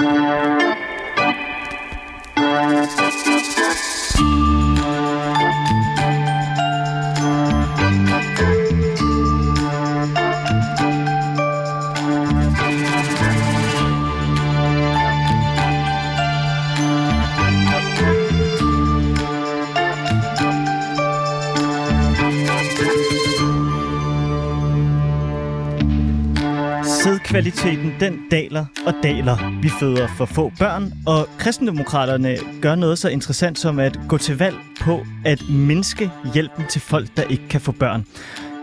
Thank you. Livskvaliteten den daler og daler. Vi føder for få børn, og kristendemokraterne gør noget så interessant som at gå til valg på at mindske hjælpen til folk, der ikke kan få børn.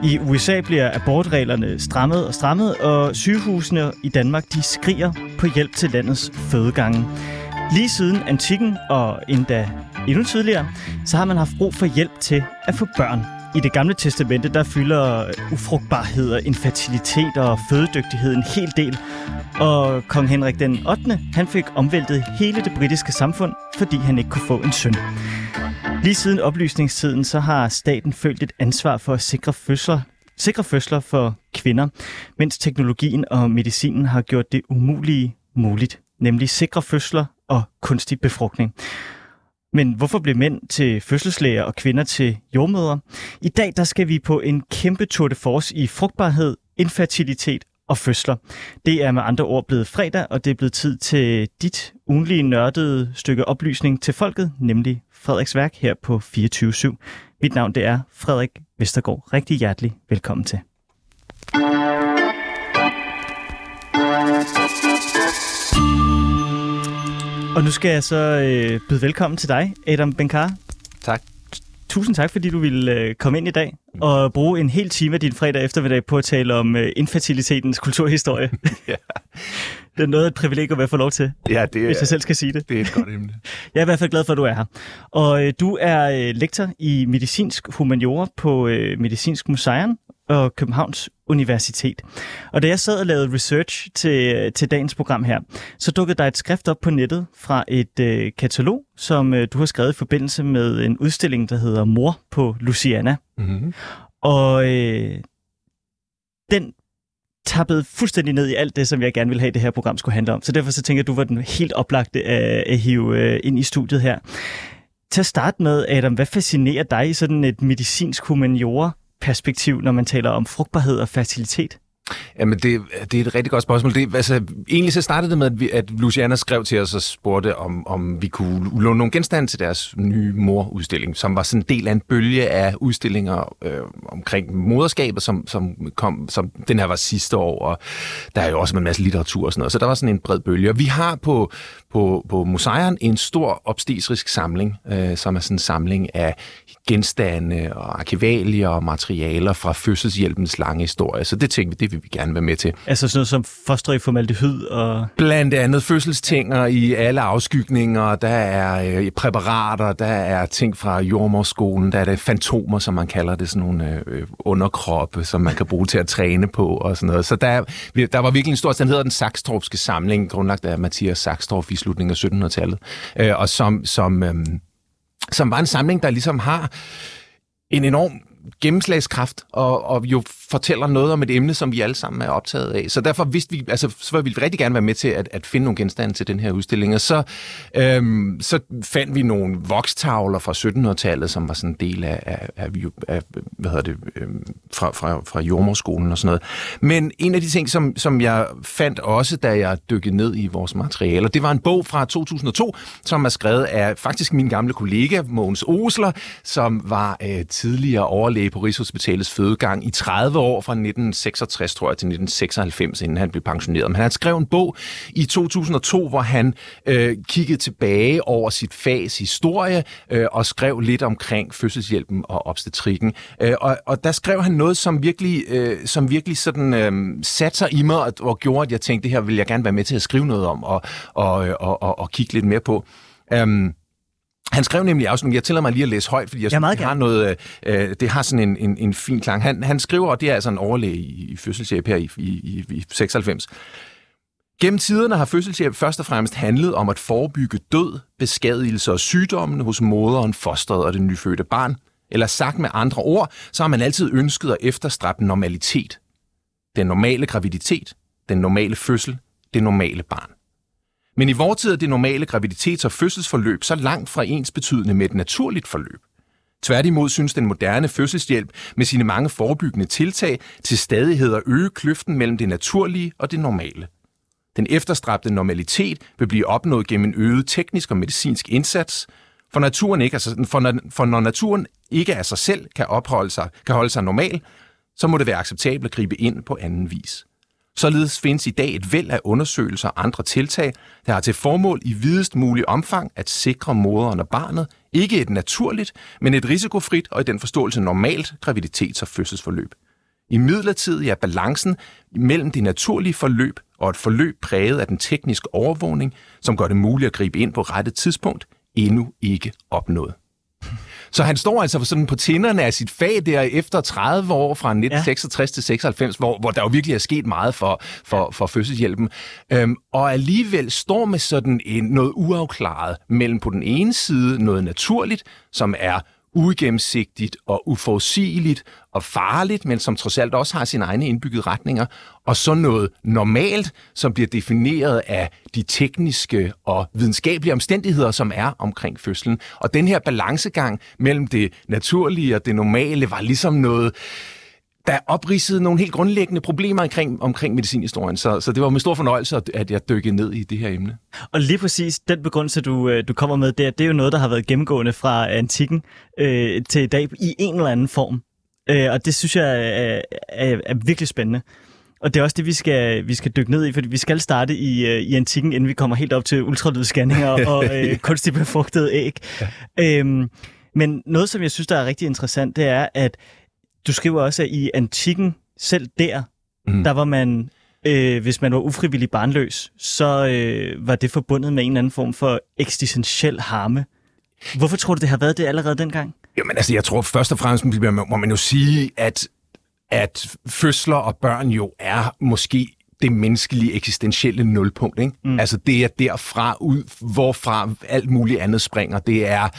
I USA bliver abortreglerne strammet og strammet, og sygehusene i Danmark de skriger på hjælp til landets fødegange. Lige siden antikken og endda endnu tidligere, så har man haft brug for hjælp til at få børn. I det gamle testamente, der fylder ufrugtbarhed og infertilitet og fødedygtighed en hel del. Og kong Henrik den 8. han fik omvæltet hele det britiske samfund, fordi han ikke kunne få en søn. Lige siden oplysningstiden, så har staten følt et ansvar for at sikre fødsler, sikre fødsler for kvinder, mens teknologien og medicinen har gjort det umulige muligt, nemlig sikre fødsler og kunstig befrugtning. Men hvorfor blev mænd til fødselslæger og kvinder til jordmøder? I dag der skal vi på en kæmpe tour de force i frugtbarhed, infertilitet og fødsler. Det er med andre ord blevet fredag, og det er blevet tid til dit ugenlige nørdede stykke oplysning til folket, nemlig Frederiks værk her på 24-7. Mit navn det er Frederik Vestergaard. Rigtig hjertelig velkommen til. Og nu skal jeg så øh, byde velkommen til dig, Adam Benkar. Tak. Tusind tak, fordi du ville øh, komme ind i dag og bruge en hel time af din fredag eftermiddag på at tale om øh, infertilitetens kulturhistorie. Ja, det er noget af et privilegium at få lov til, ja det, hvis er, jeg selv skal sige det. det er et godt emne. Jeg er i hvert fald glad for, at du er her. Og øh, du er øh, lektor i medicinsk humaniora på øh, Medicinsk Museum og Københavns Universitet. Og da jeg sad og lavede research til, til dagens program her, så dukkede der et skrift op på nettet fra et øh, katalog, som øh, du har skrevet i forbindelse med en udstilling, der hedder Mor på Luciana. Mm-hmm. Og øh, den tappede fuldstændig ned i alt det, som jeg gerne ville have, det her program skulle handle om. Så derfor så tænker jeg, at du var den helt oplagte at, at hive øh, ind i studiet her. Til at starte med, Adam, hvad fascinerer dig i sådan et medicinsk humaniora perspektiv, når man taler om frugtbarhed og fertilitet? Jamen, det, det er et rigtig godt spørgsmål. Det, altså, egentlig så startede det med, at, vi, at Luciana skrev til os og spurgte, om, om vi kunne låne nogle genstande til deres nye morudstilling, som var sådan en del af en bølge af udstillinger øh, omkring moderskabet, som, som kom, som den her var sidste år, og der er jo også en masse litteratur og sådan noget, så der var sådan en bred bølge. Og vi har på, på, på museeren en stor obstetrisk samling, øh, som er sådan en samling af genstande og arkivalier og materialer fra fødselshjælpens lange historie. Så det tænkte vi, det vil vi gerne være med til. Altså sådan noget som foster i formaldehyd og... Blandt andet fødselstinger i alle afskygninger, der er øh, præparater, der er ting fra jordmorskolen, der er det fantomer, som man kalder det, sådan nogle øh, underkroppe, som man kan bruge til at træne på og sådan noget. Så der, der var virkelig en stor, den hedder den Saxtorpske Samling, grundlagt af Mathias Saxtorp i slutningen af 1700-tallet, øh, og som, som, øh, som var en samling, der ligesom har en enorm gennemslagskraft, og, og jo fortæller noget om et emne, som vi alle sammen er optaget af. Så derfor vidste vi, altså, så ville vi rigtig gerne være med til at, at finde nogle genstande til den her udstilling. Og så, øhm, så fandt vi nogle vokstavler fra 1700-tallet, som var sådan en del af, af, af, af hvad hedder det, øhm, fra, fra, fra jordmorskolen og sådan noget. Men en af de ting, som, som jeg fandt også, da jeg dykkede ned i vores materialer, det var en bog fra 2002, som er skrevet af faktisk min gamle kollega, Mogens Osler, som var øh, tidligere overlæge på Rigshospitalets fødegang i 30 år fra 1966, tror jeg, til 1996, inden han blev pensioneret. Men han skrev en bog i 2002, hvor han øh, kiggede tilbage over sit fags historie øh, og skrev lidt omkring fødselshjælpen og obstetrikken. Øh, og, og der skrev han noget, som virkelig, øh, som virkelig sådan, øh, satte sig i mig og, og gjorde, at jeg tænkte, det her vil jeg gerne være med til at skrive noget om og, og, øh, og, og, og kigge lidt mere på. Um, han skrev nemlig også, jeg tillader mig lige at læse højt, fordi jeg Ja, synes, det har noget, øh, det har sådan en, en, en fin klang. Han, han skriver, og det er altså en overlæge i, i fødselshjælp her i, i, i, i 96. Gennem tiderne har fødselshjælp først og fremmest handlet om at forebygge død, beskadigelse og sygdommen hos moderen, fosteret og det nyfødte barn. Eller sagt med andre ord, så har man altid ønsket at efterstræbe normalitet. Den normale graviditet, den normale fødsel, det normale barn. Men i vores tid er det normale graviditets- og fødselsforløb så langt fra ens betydende med et naturligt forløb. Tværtimod synes den moderne fødselshjælp med sine mange forebyggende tiltag til stadighed at øge kløften mellem det naturlige og det normale. Den efterstræbte normalitet vil blive opnået gennem en øget teknisk og medicinsk indsats, for, naturen ikke er, for, når, for når naturen ikke af sig selv kan, opholde sig, kan holde sig normal, så må det være acceptabelt at gribe ind på anden vis. Således findes i dag et væld af undersøgelser og andre tiltag, der har til formål i videst mulig omfang at sikre moderen og barnet ikke et naturligt, men et risikofrit og i den forståelse normalt graviditets- og fødselsforløb. I midlertid er balancen mellem det naturlige forløb og et forløb præget af den tekniske overvågning, som gør det muligt at gribe ind på rette tidspunkt, endnu ikke opnået. Så han står altså sådan på tinderne af sit fag der efter 30 år fra 1966 ja. til 96, hvor, hvor der jo virkelig er sket meget for, for, for fødselshjælpen. Øhm, og alligevel står med sådan en, noget uafklaret mellem på den ene side noget naturligt, som er uigennemsigtigt og uforudsigeligt og farligt, men som trods alt også har sine egne indbyggede retninger, og så noget normalt, som bliver defineret af de tekniske og videnskabelige omstændigheder, som er omkring fødslen. Og den her balancegang mellem det naturlige og det normale var ligesom noget, der opridsede nogle helt grundlæggende problemer omkring, omkring medicinhistorien, så, så det var med stor fornøjelse, at jeg dykkede ned i det her emne. Og lige præcis den begrundelse, du, øh, du kommer med der, det er jo noget, der har været gennemgående fra antikken øh, til i dag i en eller anden form. Øh, og det synes jeg er, er, er virkelig spændende. Og det er også det, vi skal, vi skal dykke ned i, fordi vi skal starte i, øh, i antikken, inden vi kommer helt op til ultralydsscanninger og øh, kunstigt befrugtede æg. Ja. Øhm, men noget, som jeg synes, der er rigtig interessant, det er, at du skriver også, at i antikken, selv der, mm. der var man, øh, hvis man var ufrivillig barnløs, så øh, var det forbundet med en eller anden form for eksistentiel harme. Hvorfor tror du, det har været det allerede dengang? Jamen altså, jeg tror først og fremmest må man jo sige, at, at fødsler og børn jo er måske det menneskelige eksistentielle nulpunkt. Ikke? Mm. Altså det er derfra ud, hvorfra alt muligt andet springer. Det er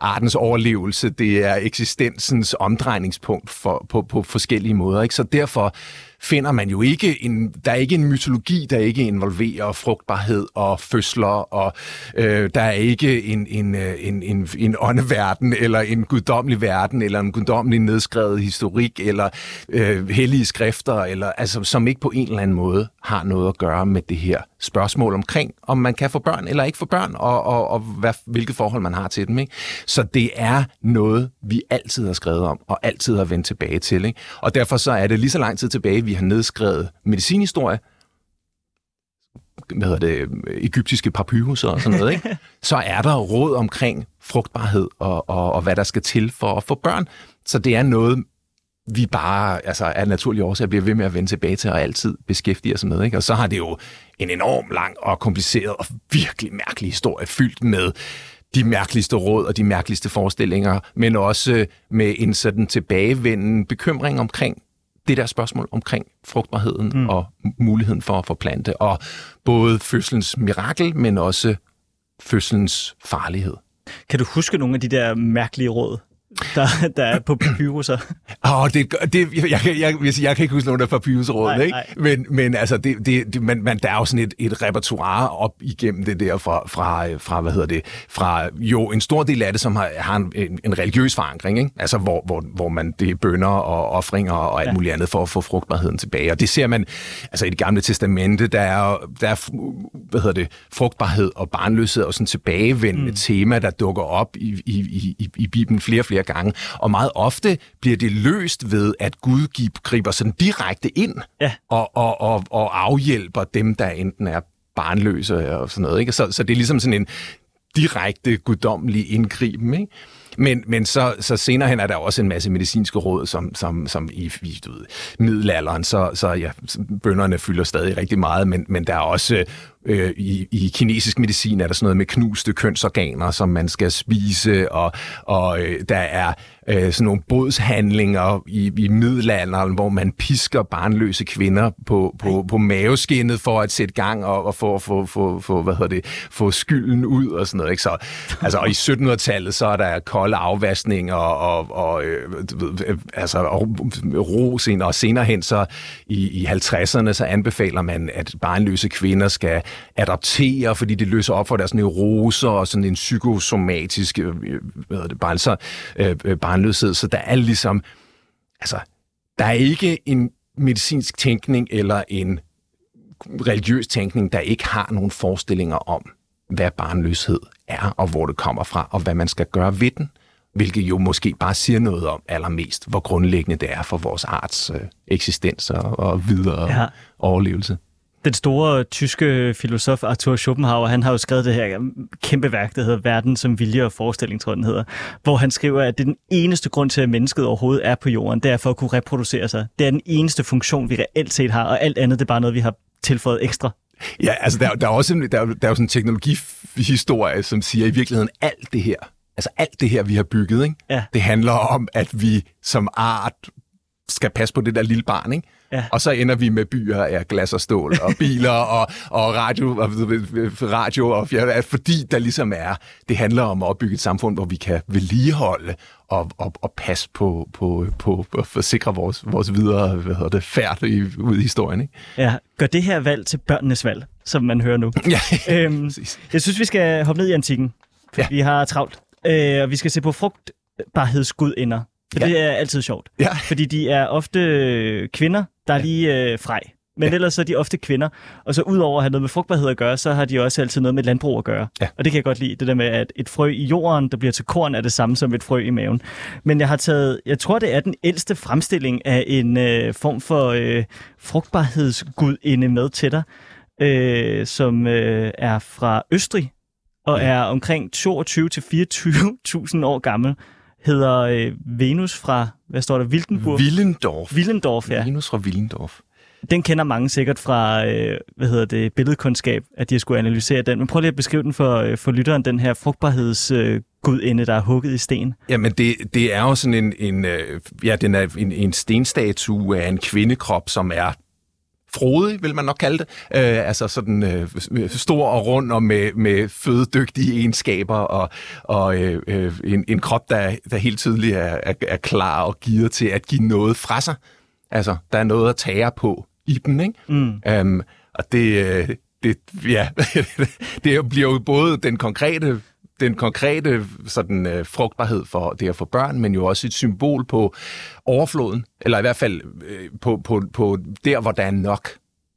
artens overlevelse, det er eksistensens omdrejningspunkt for, på, på forskellige måder. Ikke? Så derfor finder man jo ikke en, der er ikke en mytologi, der ikke involverer frugtbarhed og fødsler, og øh, der er ikke en, en, øh, en, en, en åndeverden, eller en guddommelig verden, eller en guddommelig nedskrevet historik, eller øh, hellige skrifter, eller, altså, som ikke på en eller anden måde har noget at gøre med det her spørgsmål omkring, om man kan få børn eller ikke få børn, og, og, og hvad, hvilke forhold man har til dem. Ikke? Så det er noget, vi altid har skrevet om, og altid har vendt tilbage til. Ikke? Og derfor så er det lige så lang tid tilbage, vi har nedskrevet medicinhistorie, hvad hedder det, egyptiske papyrusser og sådan noget, ikke? så er der råd omkring frugtbarhed og, og, og hvad der skal til for at få børn. Så det er noget, vi bare altså, af naturlige årsager bliver ved med at vende tilbage til og altid beskæftige os med. Ikke? Og så har det jo en enorm lang og kompliceret og virkelig mærkelig historie fyldt med de mærkeligste råd og de mærkeligste forestillinger, men også med en sådan tilbagevendende bekymring omkring det der spørgsmål omkring frugtbarheden mm. og muligheden for at forplante, og både fødselens mirakel, men også fødselens farlighed. Kan du huske nogle af de der mærkelige råd? Der, der er på papyruser. Åh, oh, det, det, jeg, jeg, jeg, jeg, jeg kan ikke huske nogen af papyrusrådene, ikke? Men, men altså, det, det, det, man, man, der er jo sådan et, et repertoire op igennem det der fra, fra, fra, hvad hedder det, fra jo en stor del af det, som har, har en, en, en religiøs forankring, ikke? Altså, hvor, hvor, hvor man, det er bønder og offringer og alt ja. muligt andet for at få frugtbarheden tilbage. Og det ser man, altså i det gamle testamente, der er, der er hvad hedder det, frugtbarhed og barnløshed og sådan tilbagevendende mm. tema, der dukker op i, i, i, i Bibelen flere og flere gange. Og meget ofte bliver det løst ved, at Gud griber sådan direkte ind ja. og, og, og, og afhjælper dem, der enten er barnløse og sådan noget. Ikke? Så, så det er ligesom sådan en direkte guddommelig indgriben. Ikke? Men, men så, så senere hen er der også en masse medicinske råd, som, som, som i, i du ved, middelalderen, så, så ja, bønderne fylder stadig rigtig meget, men, men der er også øh, i, i kinesisk medicin er der sådan noget med knuste kønsorganer, som man skal spise, og, og øh, der er øh, sådan nogle bodshandlinger i, i middelalderen, hvor man pisker barnløse kvinder på, på, på maveskinnet for at sætte gang og, og få, få, få, få, hvad hedder det, få skylden ud og sådan noget. Ikke? Så, altså, og i 1700-tallet, så er der kolde afvaskning og, og, og øh, altså, og ro senere. Og senere hen så i, i 50'erne, så anbefaler man, at barnløse kvinder skal adoptere, fordi det løser op for deres neuroser og sådan en psykosomatisk øh, hvad det, barn, så, øh, barnløshed. Så der er ligesom, altså, der er ikke en medicinsk tænkning eller en religiøs tænkning, der ikke har nogen forestillinger om, hvad barnløshed er, og hvor det kommer fra, og hvad man skal gøre ved den. Hvilket jo måske bare siger noget om allermest, hvor grundlæggende det er for vores arts øh, eksistens og, og videre ja. overlevelse. Den store tyske filosof Arthur Schopenhauer, han har jo skrevet det her kæmpe værk, der hedder Verden som vilje og forestilling, tror jeg, den hedder, hvor han skriver, at det er den eneste grund til, at mennesket overhovedet er på jorden, det er for at kunne reproducere sig. Det er den eneste funktion, vi reelt set har, og alt andet, det er bare noget, vi har tilføjet ekstra. Ja, altså der, der er også en, der, der er jo sådan en teknologihistorie, som siger i virkeligheden alt det her, altså alt det her, vi har bygget, ikke? Ja. det handler om, at vi som art skal passe på det der lille barn, ikke? Ja. Og så ender vi med byer af glas og stål, og biler og, og radio, og, radio og fjerde, fordi der ligesom er, det handler om at opbygge et samfund, hvor vi kan vedligeholde og, og, og passe på, på, på, på at sikre vores, vores videre hvad hedder det, færd i, ud i historien. Ikke? Ja, gør det her valg til børnenes valg, som man hører nu. Ja, øhm, jeg synes, vi skal hoppe ned i antikken, for ja. vi har travlt. Øh, og vi skal se på frugtbarhedsgudinder. For ja. det er altid sjovt. Ja. Fordi de er ofte kvinder, der er lige øh, frej. Men ja. ellers er de ofte kvinder. Og så udover at have noget med frugtbarhed at gøre, så har de også altid noget med landbrug at gøre. Ja. Og det kan jeg godt lide, det der med, at et frø i jorden, der bliver til korn, er det samme som et frø i maven. Men jeg har taget, jeg tror det er den ældste fremstilling af en øh, form for øh, frugtbarhedsgudinde med til dig, øh, som øh, er fra Østrig, og er omkring 22-24.000 år gammel hedder øh, Venus fra, hvad står der, Wildenburg? Willendorf. Willendorf, ja. Venus fra Willendorf. Den kender mange sikkert fra, øh, hvad hedder det, billedkundskab, at de skulle analysere den. Men prøv lige at beskrive den for, øh, for lytteren, den her frugtbarheds... Øh, gudinde, der er hugget i sten. Jamen, det, det er jo sådan en, en, øh, ja, den er en, en stenstatue af en kvindekrop, som er frodig, vil man nok kalde det. Øh, altså sådan øh, stor og rund og med, med fødedygtige egenskaber og, og øh, øh, en, en krop, der, der helt tydeligt er, er, er klar og givet til at give noget fra sig. Altså, der er noget at tage på i den, ikke? Mm. Um, og det, øh, det, ja, det bliver jo både den konkrete den konkrete sådan, øh, frugtbarhed for det at få børn, men jo også et symbol på overfloden, eller i hvert fald øh, på, på, på der, hvor der er nok.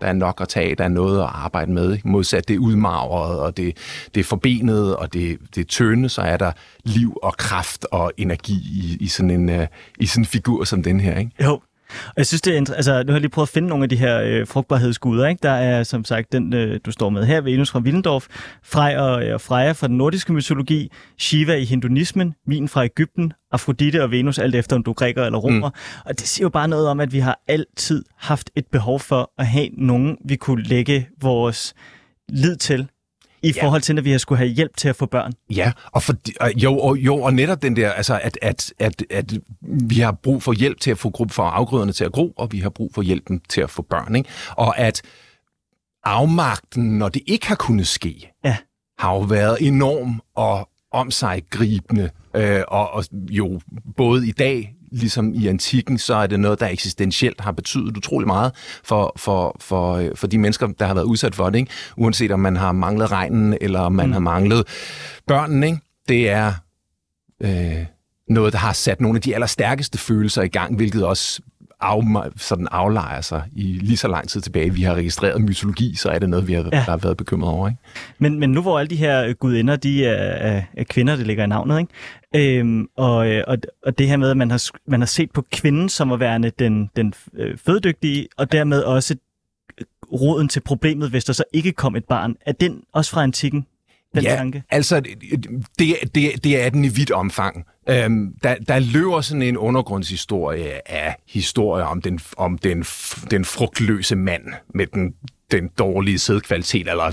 Der er nok at tage, der er noget at arbejde med. Ikke? Modsat det udmagret, og det, det forbenede, og det, det tynde, så er der liv og kraft og energi i, i, sådan, en, øh, i sådan en figur som den her. Ikke? Jo, og jeg synes, det er altså, nu har jeg lige prøvet at finde nogle af de her øh, frugtbarhedsguder. Ikke? Der er som sagt den, øh, du står med her, Venus fra Willendorf, Frej og, øh, Freja fra den nordiske mytologi, Shiva i hinduismen, Min fra Ægypten, Afrodite og Venus, alt efter om du er græker eller romer. Mm. Og det siger jo bare noget om, at vi har altid haft et behov for at have nogen, vi kunne lægge vores lid til i ja. forhold til, at vi har skulle have hjælp til at få børn. Ja, og, for, jo, og, jo, og netop den der, altså, at, at, at, at vi har brug for hjælp til at få gruppe for afgrøderne til at gro, og vi har brug for hjælpen til at få børn. Ikke? Og at afmagten, når det ikke har kunnet ske, ja. har jo været enorm og om sig gribende, øh, og, og jo både i dag ligesom i antikken, så er det noget, der eksistentielt har betydet utrolig meget for, for, for, øh, for de mennesker, der har været udsat for det. Ikke? Uanset om man har manglet regnen, eller om man mm. har manglet børnene. Ikke? Det er øh, noget, der har sat nogle af de allerstærkeste følelser i gang, hvilket også af, sådan aflejer sig i lige så lang tid tilbage, vi har registreret mytologi, så er det noget, vi har, ja. har været bekymret over. Ikke? Men, men nu hvor alle de her gudinder, de er, er, er kvinder, det ligger i navnet, ikke? Øhm, og, og, og det her med, at man har, man har set på kvinden som at være den, den øh, fødedygtige, og dermed også roden til problemet, hvis der så ikke kom et barn. Er den også fra antikken? Den ja, tanke? altså, det, det, det er den i vidt omfang. Øhm, der, der løber sådan en undergrundshistorie af historier om den, om den, den frugtløse mand med den den dårlige sædkvalitet, eller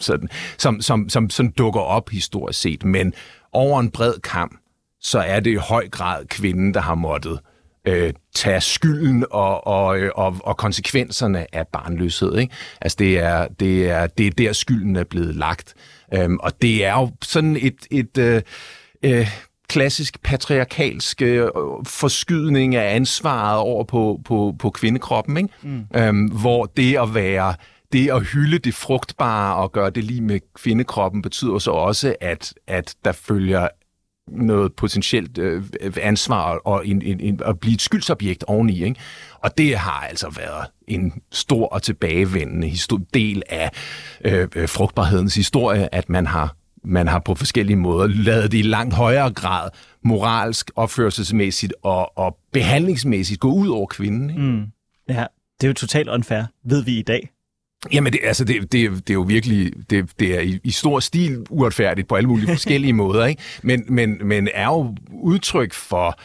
sådan, som, som, som, som dukker op historisk set. Men over en bred kamp, så er det i høj grad kvinden, der har måttet øh, tage skylden og, og, og, og konsekvenserne af barnløshed. Ikke? Altså det er, det, er, det er der skylden er blevet lagt. Øhm, og det er jo sådan et, et øh, øh, klassisk patriarkalsk øh, forskydning af ansvaret over på, på, på kvindekroppen, ikke? Mm. Øhm, hvor det at være det at hylde det frugtbare og gøre det lige med kvindekroppen betyder så også, at, at der følger noget potentielt øh, ansvar og en, en, en, at blive et skyldsobjekt oveni. Ikke? Og det har altså været en stor og tilbagevendende del af øh, øh, frugtbarhedens historie, at man har man har på forskellige måder lavet det i langt højere grad moralsk, opførselsmæssigt og, og behandlingsmæssigt gå ud over kvinden. Ikke? Mm. Ja, det er jo totalt unfair, ved vi i dag. Jamen, det, altså, det, det, det er jo virkelig, det, det er i, i stor stil uretfærdigt på alle mulige forskellige måder, ikke? Men, men, men er jo udtryk for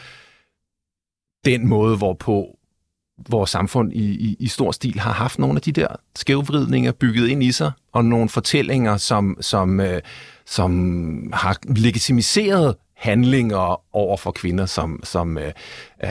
den måde, hvorpå vores samfund i, i, i stor stil har haft nogle af de der skævvridninger bygget ind i sig, og nogle fortællinger, som, som, øh, som har legitimiseret handlinger over for kvinder, som, som, øh, øh,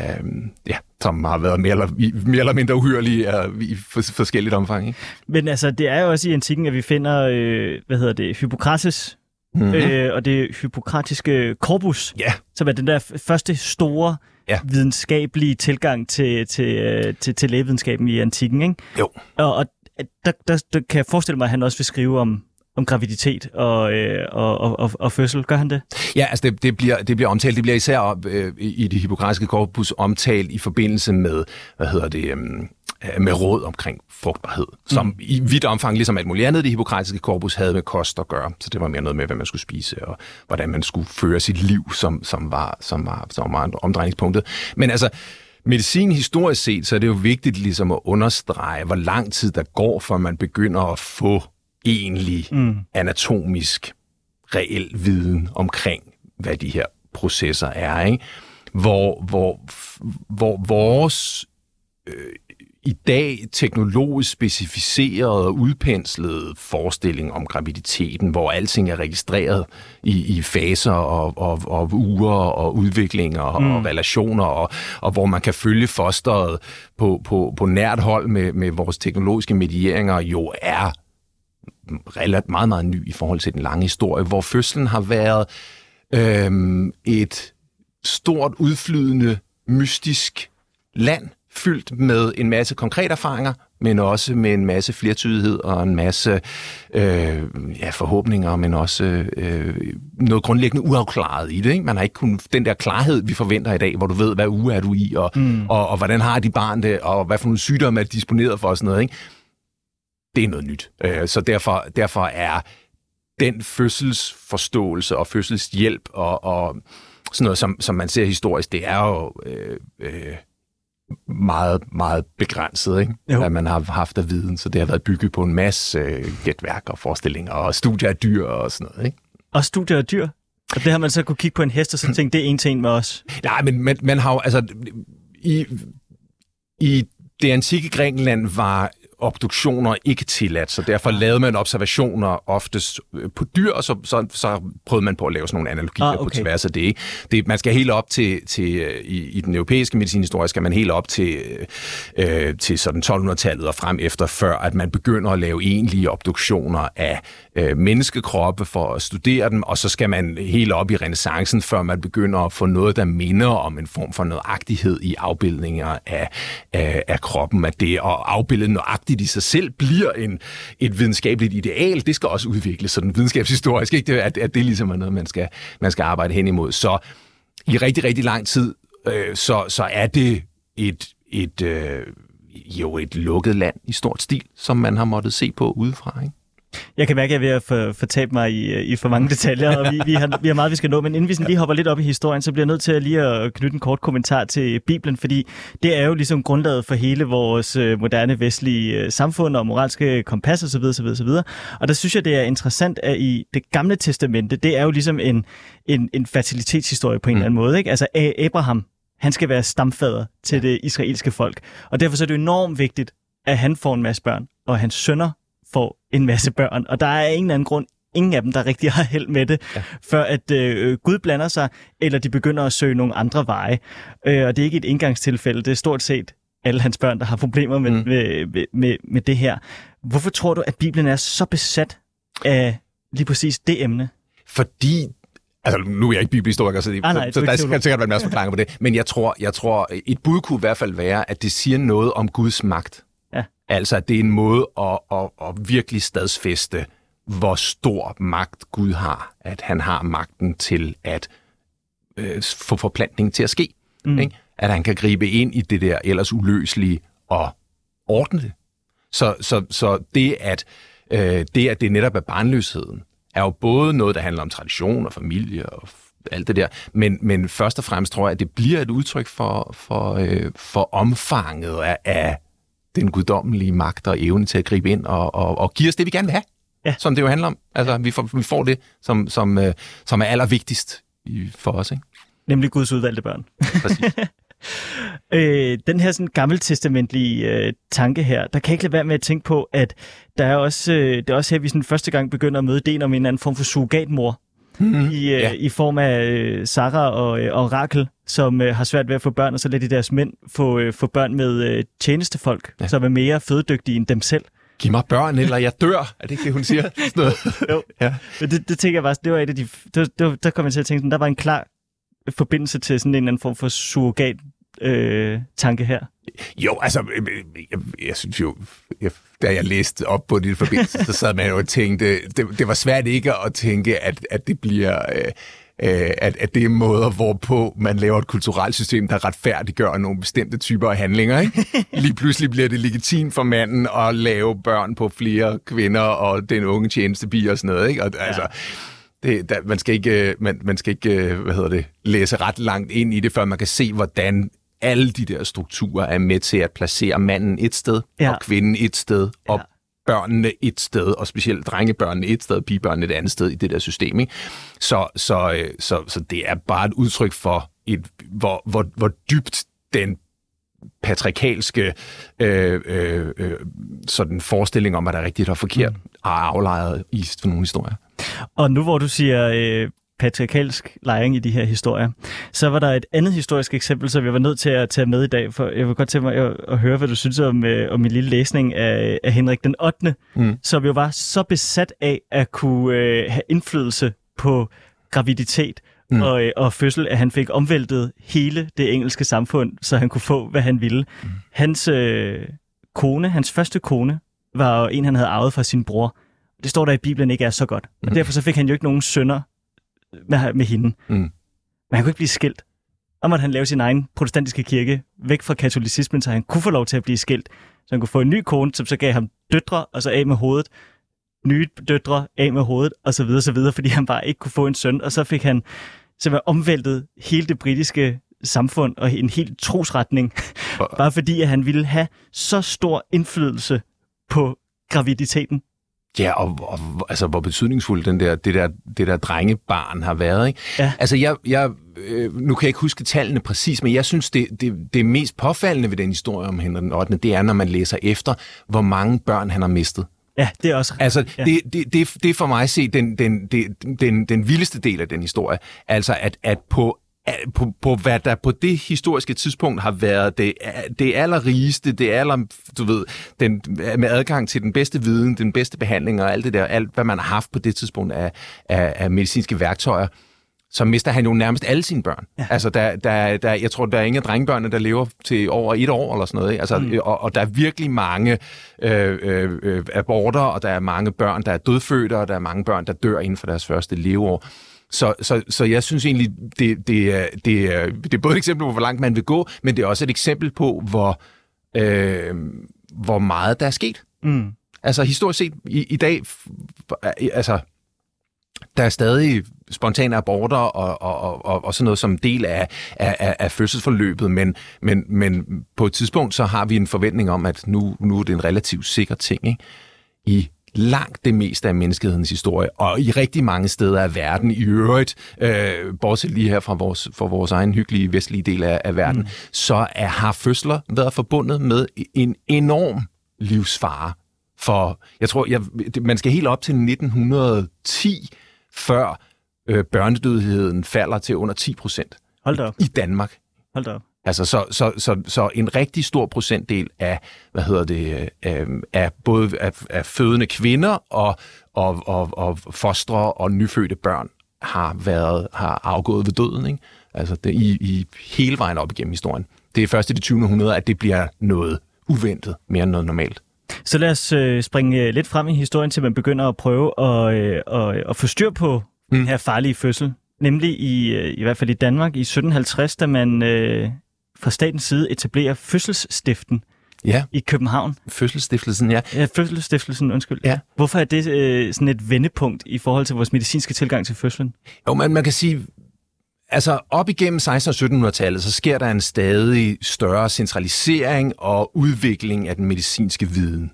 ja, som har været mere eller, mere eller mindre uhyrlige øh, i for, forskelligt omfang. Ikke? Men altså, det er jo også i antikken, at vi finder, øh, hvad hedder det, Hippokrates, mm-hmm. øh, og det hypokratiske korpus, ja. som er den der første store ja. videnskabelige tilgang til, til, øh, til, til lægevidenskaben i antikken. Ikke? Jo. Og, og der, der, der kan jeg forestille mig, at han også vil skrive om, om graviditet og, øh, og, og, og, og fødsel. Gør han det? Ja, altså det, det, bliver, det bliver omtalt. Det bliver især øh, i det hippokratiske korpus omtalt i forbindelse med, hvad hedder det, øh, med råd omkring frugtbarhed, som mm. i vidt omfang, ligesom alt muligt andet, det hippokratiske korpus havde med kost at gøre. Så det var mere noget med, hvad man skulle spise, og hvordan man skulle føre sit liv, som, som, var, som, var, som var omdrejningspunktet. Men altså, medicin historisk set, så er det jo vigtigt ligesom at understrege, hvor lang tid der går, før man begynder at få egentlig mm. anatomisk reel viden omkring, hvad de her processer er. Ikke? Hvor, hvor, hvor vores øh, i dag teknologisk specificerede og udpenslede forestilling om graviditeten, hvor alting er registreret i, i faser og, og, og uger og udviklinger mm. og relationer, og, og hvor man kan følge fosteret på, på, på nært hold med, med vores teknologiske medieringer, jo er relativt meget, meget ny i forhold til den lange historie, hvor fødslen har været øhm, et stort, udflydende, mystisk land, fyldt med en masse konkrete erfaringer, men også med en masse flertydighed og en masse øh, ja, forhåbninger, men også øh, noget grundlæggende uafklaret i det. Ikke? Man har ikke kun den der klarhed, vi forventer i dag, hvor du ved, hvad uge er du i, og, mm. og, og hvordan har de barn det, og hvad for nogle sygdomme er disponeret for og sådan noget. Ikke? Det er noget nyt. Øh, så derfor, derfor er den fødselsforståelse og fødselshjælp og, og sådan noget, som, som man ser historisk, det er jo øh, øh, meget, meget begrænset, ikke? Jo. at man har haft af viden. Så det har været bygget på en masse øh, gætværk og forestillinger og studier af dyr og sådan noget. Ikke? Og studier af dyr? Og det har man så kunne kigge på en hest og så tænke, det er en ting med os. Nej, men man, man har jo, altså, i, i det antikke Grækenland var obduktioner ikke tilladt, så derfor ah. lavede man observationer oftest øh, på dyr, og så, så, så prøvede man på at lave sådan nogle analogier ah, okay. på tværs af det. det. Man skal helt op til, til øh, i, i den europæiske medicinhistorie, skal man helt op til, øh, til sådan 1200-tallet og frem efter, før at man begynder at lave egentlige obduktioner af øh, menneskekroppe for at studere dem, og så skal man helt op i renaissancen, før man begynder at få noget, der minder om en form for nøjagtighed i afbildninger af, af, af kroppen, at det at afbilde nøjagtigt i sig selv bliver en, et videnskabeligt ideal, det skal også udvikles sådan videnskabshistorisk, ikke? at, at det ligesom er noget, man skal, man skal arbejde hen imod. Så i rigtig, rigtig lang tid, øh, så, så er det et, et, øh, jo et lukket land i stort stil, som man har måttet se på udefra. Ikke? Jeg kan mærke, at jeg er ved at fortabe mig i, i for mange detaljer, og vi, vi, har, vi har meget, vi skal nå. Men inden vi sådan lige hopper lidt op i historien, så bliver jeg nødt til at lige at knytte en kort kommentar til Bibelen, fordi det er jo ligesom grundlaget for hele vores øh, moderne vestlige øh, samfund og moralske kompas osv. osv., osv. Og der synes jeg, det er interessant, at i det gamle testamente, det er jo ligesom en, en, en fertilitetshistorie på en mm. eller anden måde. Ikke? Altså Abraham, han skal være stamfader til det israelske folk. Og derfor så er det enormt vigtigt, at han får en masse børn, og hans sønner får en masse børn, og der er ingen anden grund, ingen af dem, der rigtig har held med det, ja. før at øh, Gud blander sig, eller de begynder at søge nogle andre veje. Øh, og det er ikke et indgangstilfælde, det er stort set alle hans børn, der har problemer med, mm. med, med, med, med det her. Hvorfor tror du, at Bibelen er så besat af lige præcis det emne? Fordi Altså, nu er jeg ikke bibelhistoriker, så, Ah, nej, så, så er der ikke skal sikkert være en masse forklaringer på det. Men jeg tror, jeg tror, et bud kunne i hvert fald være, at det siger noget om Guds magt. Altså, at det er en måde at, at, at virkelig stadsfeste, hvor stor magt Gud har. At han har magten til at øh, få forplantningen til at ske. Mm. Ikke? At han kan gribe ind i det der ellers uløselige og ordne det. Så, så, så det, at, øh, det, at det netop er barnløsheden, er jo både noget, der handler om tradition og familie og alt det der, men, men først og fremmest tror jeg, at det bliver et udtryk for, for, øh, for omfanget af, af den guddommelige magt og evne til at gribe ind og, og, og give os det, vi gerne vil have. Ja. Som det jo handler om. Altså, vi får, vi får det, som, som, øh, som er allervigtigst i, for os. Ikke? Nemlig Guds udvalgte børn. Præcis. øh, den her sådan gammeltestamentlige øh, tanke her, der kan ikke lade være med at tænke på, at der er også, øh, det er også her, vi sådan første gang begynder at møde ideen om en anden form for surrogatmor. Mm-hmm. I, øh, Ja. i form af øh, Sarah og, øh, og Rakel, som øh, har svært ved at få børn, og så lader de deres mænd få, øh, få børn med øh, tjenestefolk, ja. Som er mere fødedygtige end dem selv. Giv mig børn, eller jeg dør. Er det ikke det, hun siger? Sådan noget. Jo. Ja. Men det, det tænker jeg bare, det var et af de, det, det, der kom jeg til at tænke, sådan, der var en klar forbindelse til sådan en eller anden form for surrogat øh, tanke her. Jo, altså, øh, øh, jeg, jeg synes jo, jeg, da jeg læste op på det forbindelse, så sad man jo og tænkte, det, det var svært ikke at tænke, at, at det bliver... Øh, øh, at, at det er måder, hvorpå man laver et kulturelt system, der retfærdiggør nogle bestemte typer af handlinger. Ikke? Lige pludselig bliver det legitimt for manden at lave børn på flere kvinder og den unge tjenestepige og sådan noget. Ikke? Og, ja. altså, det, der, man skal ikke, øh, man, man skal ikke øh, hvad hedder det, læse ret langt ind i det, før man kan se, hvordan alle de der strukturer er med til at placere manden et sted, Ja. ja. og kvinden et sted, og Ja. Børnene et sted, og specielt drengebørnene et sted, og pigebørnene et andet sted i det der system. Ikke? Så, så, øh, så, så det er bare et udtryk for, et, hvor, hvor, hvor dybt den patriarkalske øh, øh, øh, sådan forestilling om, hvad der er rigtigt og forkert, mm. er aflejret i for nogle historier. Og nu hvor du siger øh, patriarkalsk lejring i de her historier, så var der et andet historisk eksempel, som jeg var nødt til at tage med i dag, for jeg vil godt tænke mig at, at høre, hvad du synes om, øh, om min lille læsning af, af Henrik den 8., Mm. som jo var så besat af at kunne øh, have indflydelse på graviditet mm. Og, øh, og fødsel, at han fik omvæltet hele det engelske samfund, så han kunne få, hvad han ville. Mm. Hans øh, kone, hans første kone, var en, han havde arvet fra sin bror. Det står der i Bibelen ikke er så godt. Og Mm. derfor så fik han jo ikke nogen sønner med, med hende. Mm. Men han kunne ikke blive skilt. Og måtte han lave sin egen protestantiske kirke væk fra katolicismen, så han kunne få lov til at blive skilt. Så han kunne få en ny kone, som så gav ham døtre, og så af med hovedet. Nye døtre, af med hovedet, og så videre, så videre, fordi han bare ikke kunne få en søn. Og så fik han simpelthen omvæltet hele det britiske samfund og en helt trosretning, bare fordi at han ville have så stor indflydelse på graviditeten. Ja, og, og altså, hvor betydningsfuld den der, det, der, det der drengebarn har været. Ikke? Ja. Altså, jeg, jeg, øh, nu kan jeg ikke huske tallene præcis, men jeg synes, det, det, det mest påfaldende ved den historie om Henrik den 8., det er, når man læser efter, hvor mange børn han har mistet. Ja, det er også... Altså, Ja. det, det, det, det er for mig at se den, den, den, den, den vildeste del af den historie. Altså, at, at på på, på hvad der på det historiske tidspunkt har været det, det allerrigeste, det aller, du ved, den, med adgang til den bedste viden, den bedste behandling og alt det der, alt hvad man har haft på det tidspunkt af, af, af medicinske værktøjer, så mister han jo nærmest alle sine børn. Ja. Altså, der, der, der, jeg tror, der er ingen af drengebørnene, der lever til over et år eller sådan noget. Ikke? Altså, mm. og, og der er virkelig mange øh, øh, øh, aborter, og der er mange børn, der er dødfødte, og der er mange børn, der dør inden for deres første leveår. Så, så, så jeg synes egentlig, det, det, er, det, er, det er både et eksempel på, hvor langt man vil gå, men det er også et eksempel på, hvor, øh, hvor meget der er sket. Mm. Altså historisk set i, i dag, f- altså der er stadig spontane aborter og, og, og, og sådan noget som del af, af, af, af fødselsforløbet, men, men, men på et tidspunkt så har vi en forventning om, at nu, nu er det en relativt sikker ting ikke? i langt det meste af menneskehedens historie, og i rigtig mange steder af verden i øvrigt, øh, bortset lige her fra vores, fra vores egen hyggelige vestlige del af, af verden, mm. så er, har fødsler været forbundet med en enorm livsfare. For jeg tror, jeg, man skal helt op til 1910, før øh, børnedødeligheden falder til under 10 procent Hold da op, i Danmark. hold da op. Altså, så, så, så, så en rigtig stor procentdel af, hvad hedder det, øh, af både af, af fødende kvinder og, og, og, og fostre og nyfødte børn har været har afgået ved døden. Ikke? Altså det, i, i hele vejen op igennem historien. Det er først i det 20. århundrede, at det bliver noget uventet mere end noget normalt. Så lad os øh, springe øh, lidt frem i historien, til man begynder at prøve at, øh, at, at få styr på mm. den her farlige fødsel. Nemlig i, øh, i hvert fald i Danmark i 1750, da man øh, fra statens side etablerer fødselsstiften Ja, i København. fødselsstiftelsen, ja. Ja, fødselsstiftelsen, undskyld. Ja. Hvorfor er det øh, sådan et vendepunkt i forhold til vores medicinske tilgang til fødslen? Jo, man, man kan sige, altså op igennem 1600- og 1700-tallet, så sker der en stadig større centralisering og udvikling af den medicinske viden.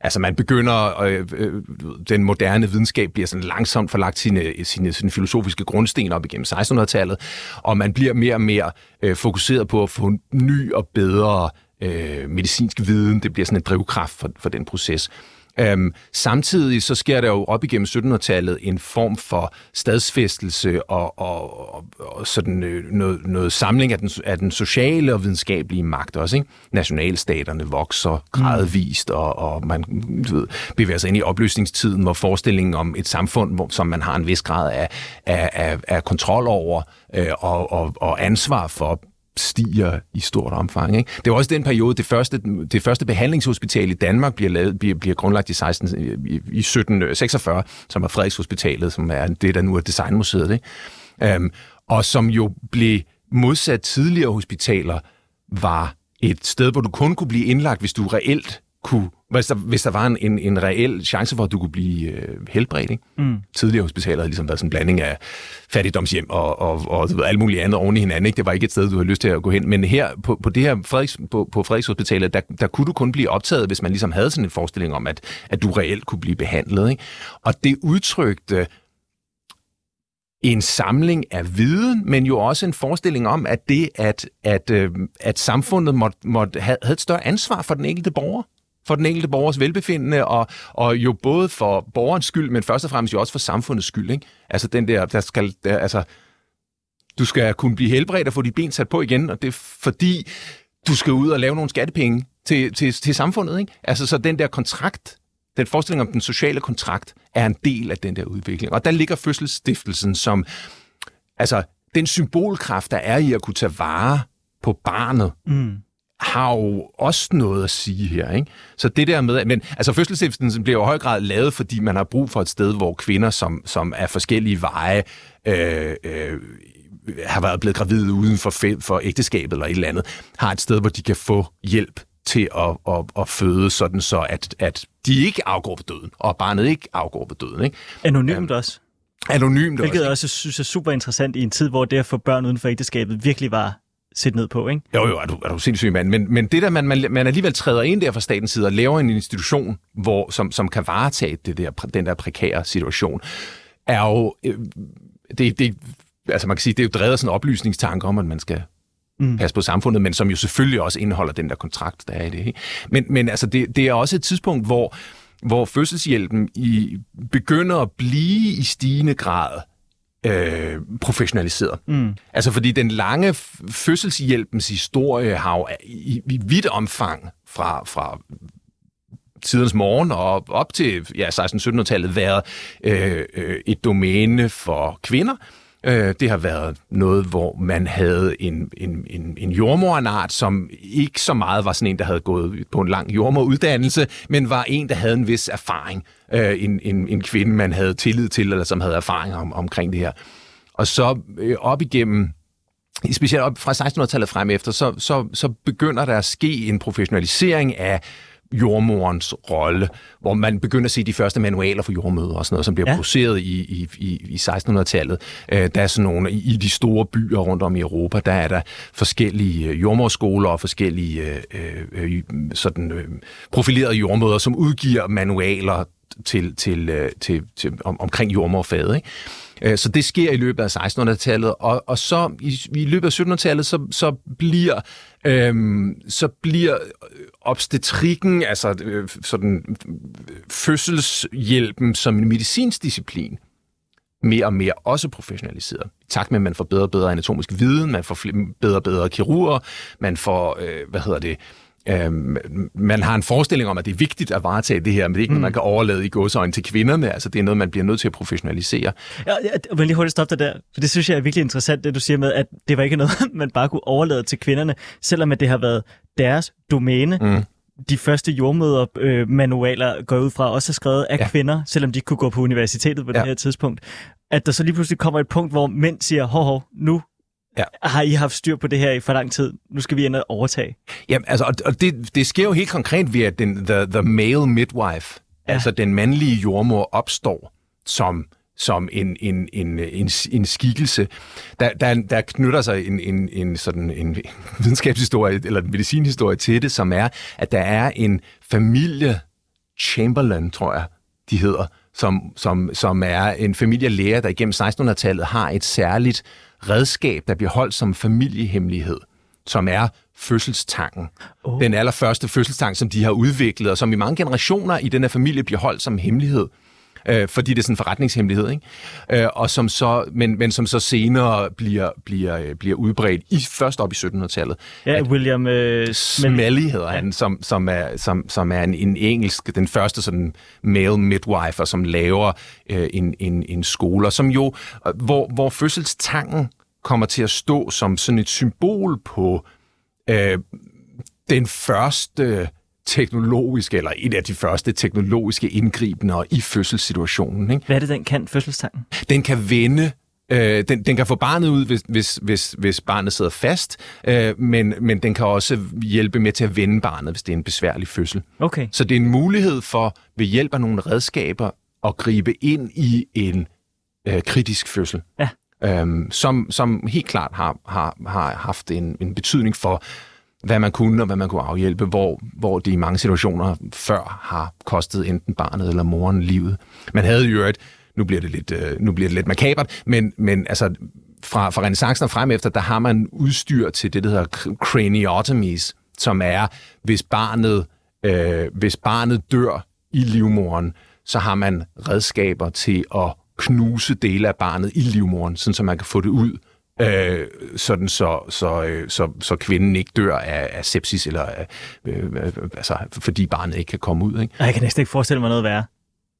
Altså man begynder, øh, øh, den moderne videnskab bliver sådan langsomt forlagt sine, sine, sine filosofiske grundsten op igennem 1600-tallet, og man bliver mere og mere øh, fokuseret på at få ny og bedre øh, medicinsk viden. Det bliver sådan en drivkraft for, for den proces. Øhm, samtidig så sker der jo op igennem 1700-tallet en form for stadsfæstelse og, og, og, og sådan øh, noget, noget samling af den, af den sociale og videnskabelige magt også. Ikke? Nationalstaterne vokser gradvist, og, og man du ved, bevæger sig ind i opløsningstiden, hvor forestillingen om et samfund, hvor, som man har en vis grad af, af, af, af kontrol over øh, og, og, og ansvar for, stiger i stort omfang. Ikke? Det var også den periode, det første, det første behandlingshospital i Danmark bliver, lavet, bliver, bliver grundlagt i, 16, i, i 1746, øh, som er Frederikshospitalet, som er det, der nu er Designmuseet. Ikke? Um, og som jo blev modsat tidligere hospitaler, var et sted, hvor du kun kunne blive indlagt, hvis du reelt kunne, hvis der, hvis der var en, en, en reel chance for, at du kunne blive øh, helbredt. Ikke? Mm. Tidligere hospitaler havde ligesom været sådan en blanding af fattigdomshjem og, og, og ved, alt muligt andet oven i hinanden. Ikke? Det var ikke et sted, du havde lyst til at gå hen. Men her på, på det her Frederiks, på, på Frederikshospitalet, der, der kunne du kun blive optaget, hvis man ligesom havde sådan en forestilling om, at, at du reelt kunne blive behandlet. Ikke? Og det udtrykte en samling af viden, men jo også en forestilling om, at det, at, at, øh, at samfundet måtte, måtte have, havde et større ansvar for den enkelte borger for den enkelte borgers velbefindende, og, og jo både for borgerens skyld, men først og fremmest jo også for samfundets skyld. Ikke? Altså den der, der skal, der, altså, du skal kunne blive helbredt og få dit ben sat på igen, og det er fordi, du skal ud og lave nogle skattepenge til, til, til samfundet. Ikke? Altså så den der kontrakt, den forestilling om den sociale kontrakt, er en del af den der udvikling. Og der ligger fødselsstiftelsen som, altså den symbolkraft, der er i at kunne tage vare på barnet, Mm har jo også noget at sige her. Ikke? Så det der med, men altså fødselsstiftelsen bliver jo i høj grad lavet, fordi man har brug for et sted, hvor kvinder, som, som er forskellige veje, øh, øh, har været blevet gravide uden for, for ægteskabet eller et eller andet, har et sted, hvor de kan få hjælp til at, at, at føde, sådan så at, at de ikke afgår ved døden, og barnet ikke afgår ved døden. Ikke? Anonymt også. Anonymt Hvilket også. jeg også synes er super interessant i en tid, hvor det at få børn uden for ægteskabet virkelig var set ned på, ikke? Jo, jo, er du, er du sindssyg, mand. Men, men det der, man, man, man alligevel træder ind der fra statens side og laver en institution, hvor, som, som kan varetage det der, den der prekære situation, er jo... Øh, det, det, altså man kan sige, det er jo drevet af sådan en oplysningstanke om, at man skal Mm. passe på samfundet, men som jo selvfølgelig også indeholder den der kontrakt, der er i det. Ikke? Men, men altså, det, det er også et tidspunkt, hvor, hvor fødselshjælpen i, begynder at blive i stigende grad øh, professionaliseret. Mm. Altså fordi den lange fødselshjælpens historie har jo i, i vidt omfang fra, fra tidens morgen og op til ja, 1600-1700-tallet været øh, øh, et domæne for kvinder. Øh, det har været noget, hvor man havde en, en, en, en jordmorenart, som ikke så meget var sådan en, der havde gået på en lang jordmoruddannelse, men var en, der havde en vis erfaring. Øh, en, en, en kvinde, man havde tillid til, eller som havde erfaring om, omkring det her. Og så øh, op igennem specielt op fra 1600-tallet frem efter, så, så, så begynder der at ske en professionalisering af jordmorens rolle, hvor man begynder at se de første manualer for jordmøder og sådan noget, som bliver Ja. produceret i, i, i, i 1600-tallet. Øh, der er sådan nogle, i, i de store byer rundt om i Europa, der er der forskellige øh, jordmorskoler og forskellige øh, øh, sådan, øh, profilerede jordmøder, som udgiver manualer til, til, øh, til, til, om, omkring jordmorfaget. Ikke? Øh, Så det sker i løbet af 1600-tallet, og, og så i, i løbet af 1700-tallet, så, så bliver øhm, så bliver obstetrikken, altså øh, sådan øh, fødselshjælpen som en medicinsk disciplin, mere og mere også professionaliseret. I takt med, at man får bedre og bedre anatomisk viden, man får fl- bedre og bedre kirurger, man får, øh, hvad hedder det, Øhm, man har en forestilling om, at det er vigtigt at varetage det her, men det er ikke mm. noget, man kan overlade i godsøjne til kvinderne. Altså, det er noget, man bliver nødt til at professionalisere. Ja, jeg vil lige hurtigt stoppe dig der, for det synes jeg er virkelig interessant, det du siger med, at det var ikke noget, man bare kunne overlade til kvinderne, selvom at det har været deres domæne. Mm de første jordmøder-manualer øh, går ud fra, også er skrevet af ja. kvinder, selvom de ikke kunne gå på universitetet på ja. det her tidspunkt. At der så lige pludselig kommer et punkt, hvor mænd siger, hov, hov, nu Ja. Har I haft styr på det her i for lang tid? Nu skal vi ind og overtage. Jamen, altså, og det, det sker jo helt konkret ved, at den, the, the male midwife, ja. altså den mandlige jordmor, opstår som som en, en, en, en, en skikkelse. Der, der, der knytter sig en, en, en, sådan en videnskabshistorie, eller en medicinhistorie til det, som er, at der er en familie, Chamberlain, tror jeg, de hedder, som, som, som er en familie læger, der igennem 1600-tallet har et særligt redskab, der bliver holdt som familiehemmelighed, som er fødselstangen. Oh. Den allerførste fødselstang, som de har udviklet, og som i mange generationer i den her familie bliver holdt som hemmelighed øh, fordi det er sådan en forretningshemmelighed, ikke? Øh, og som så, men, men som så senere bliver, bliver, øh, bliver udbredt i, først op i 1700-tallet. Ja, at William øh, Smelly hedder ja. han, som, som er, som, som er en, en engelsk, den første sådan male midwife, som laver øh, en, en, en skole, som jo, hvor, hvor fødselstangen kommer til at stå som sådan et symbol på øh, den første teknologiske, eller et af de første teknologiske indgribende i fødselssituationen. Ikke? Hvad er det, den kan, fødselstangen? Den kan vende Øh, den, den kan få barnet ud, hvis, hvis, hvis, hvis barnet sidder fast, øh, men, men den kan også hjælpe med til at vende barnet, hvis det er en besværlig fødsel. Okay. Så det er en mulighed for ved hjælp af nogle redskaber at gribe ind i en øh, kritisk fødsel. Ja. Øhm, som, som helt klart har, har, har haft en, en betydning for hvad man kunne og hvad man kunne afhjælpe, hvor, hvor det i mange situationer før har kostet enten barnet eller moren livet. Man havde jo et, nu bliver det lidt, øh, nu bliver det lidt makabert, men, men altså fra, fra renaissancen og frem efter, der har man udstyr til det, der hedder craniotomies, som er, hvis barnet, øh, hvis barnet dør i livmoren, så har man redskaber til at knuse dele af barnet i livmoren, sådan så man kan få det ud øh, sådan så, så, øh, så, så kvinden ikke dør af, af sepsis, eller øh, øh, altså, fordi barnet ikke kan komme ud. Ikke? Jeg kan næsten ikke forestille mig noget værre.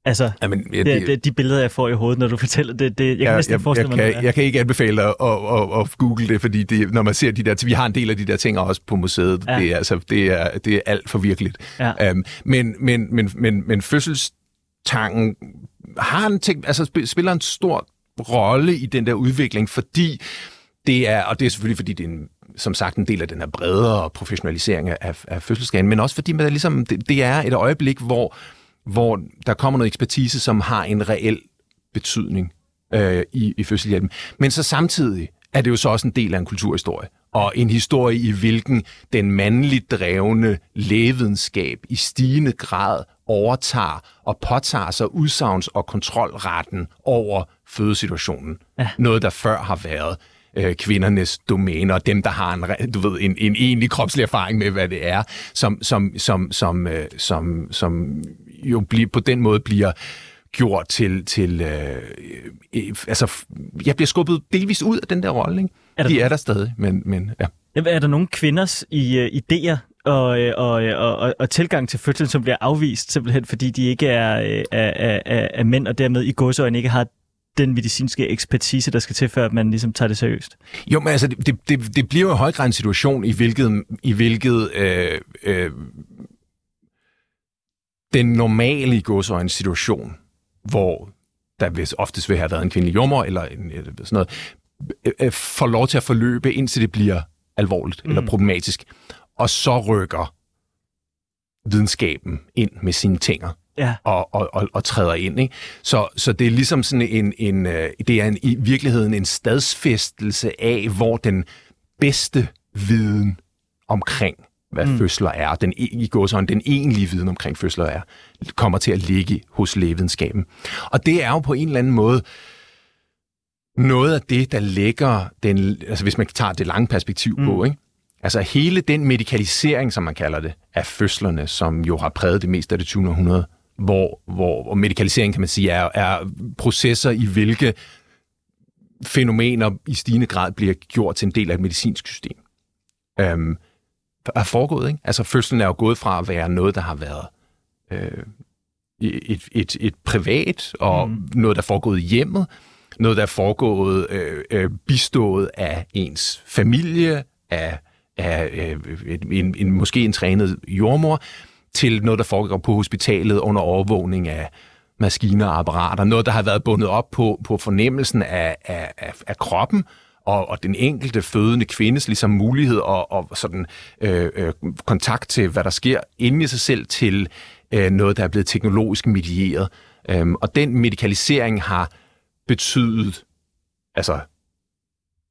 Altså, Jamen, ja, det, det, de billeder, jeg får i hovedet, når du fortæller det, det jeg kan ja, næsten ikke forestille jeg, mig jeg, noget Jeg kan ikke anbefale dig at, at, at, google det, fordi det, når man ser de der, vi har en del af de der ting også på museet, ja. det, er, altså, det, er, det er alt for virkeligt. Ja. Um, men, men, men, men, men fødselstangen har en ting, altså spiller en stor rolle i den der udvikling, fordi det er, og det er selvfølgelig, fordi det er en, som sagt en del af den her bredere professionalisering af, af fødselsskaden, men også fordi man er ligesom, det, det er et øjeblik, hvor, hvor der kommer noget ekspertise, som har en reel betydning øh, i, i fødselshjælpen. Men så samtidig er det jo så også en del af en kulturhistorie, og en historie i hvilken den mandligt drevne lægevidenskab i stigende grad overtager og påtager sig udsagns- og kontrolretten over fødesituationen. Ja. Noget, der før har været øh, kvindernes domæner, og dem, der har en, du ved, en, en egentlig kropslig erfaring med, hvad det er, som, som, som, som, øh, som, som jo bliver, på den måde bliver gjort til, til øh, øh, altså, jeg bliver skubbet delvist ud af den der rolle, ikke? Er der, De er der stadig, men, men ja. Er der nogle kvinders i, uh, idéer og, øh, og, og, og, og tilgang til fødsel, som bliver afvist, simpelthen fordi de ikke er, er, er, er, er mænd, og dermed i godsøjne ikke har den medicinske ekspertise, der skal til, før man ligesom tager det seriøst? Jo, men altså, det, det, det bliver jo i høj grad en situation, i hvilket, i hvilket øh, øh, den normale i en situation, hvor der vil oftest vil have været en kvindelig jommer, eller en, sådan noget, øh, øh, får lov til at forløbe, indtil det bliver alvorligt mm. eller problematisk. Og så rykker videnskaben ind med sine tænger ja. og, og, og, og træder ind. Ikke? Så, så det er ligesom sådan en, en øh, det er en, i virkeligheden en stadsfæstelse af, hvor den bedste viden omkring, hvad mm. fødsler er, den, i går sådan, den egentlige viden omkring fødsler er, kommer til at ligge hos lægevidenskaben. Og det er jo på en eller anden måde noget af det, der lægger den, altså hvis man tager det lange perspektiv mm. på, ikke? Altså hele den medikalisering, som man kalder det, af fødslerne, som jo har præget det meste af det 20. århundrede, hvor, hvor og medikalisering, kan man sige, er, er processer, i hvilke fænomener i stigende grad bliver gjort til en del af et medicinsk system. Øhm, er foregået. Ikke? Altså fødslen er jo gået fra at være noget, der har været øh, et, et, et privat, og mm. noget, der er foregået i hjemmet, noget, der er foregået øh, øh, bistået af ens familie, af, af øh, en, en, måske en trænet jordmor, til noget, der foregår på hospitalet under overvågning af maskiner og apparater. Noget, der har været bundet op på, på fornemmelsen af, af, af, af kroppen, og, og den enkelte fødende kvindes ligesom mulighed og, og sådan øh, øh, kontakt til, hvad der sker inde i sig selv, til øh, noget, der er blevet teknologisk medieret. Øhm, og den medikalisering har betydet, altså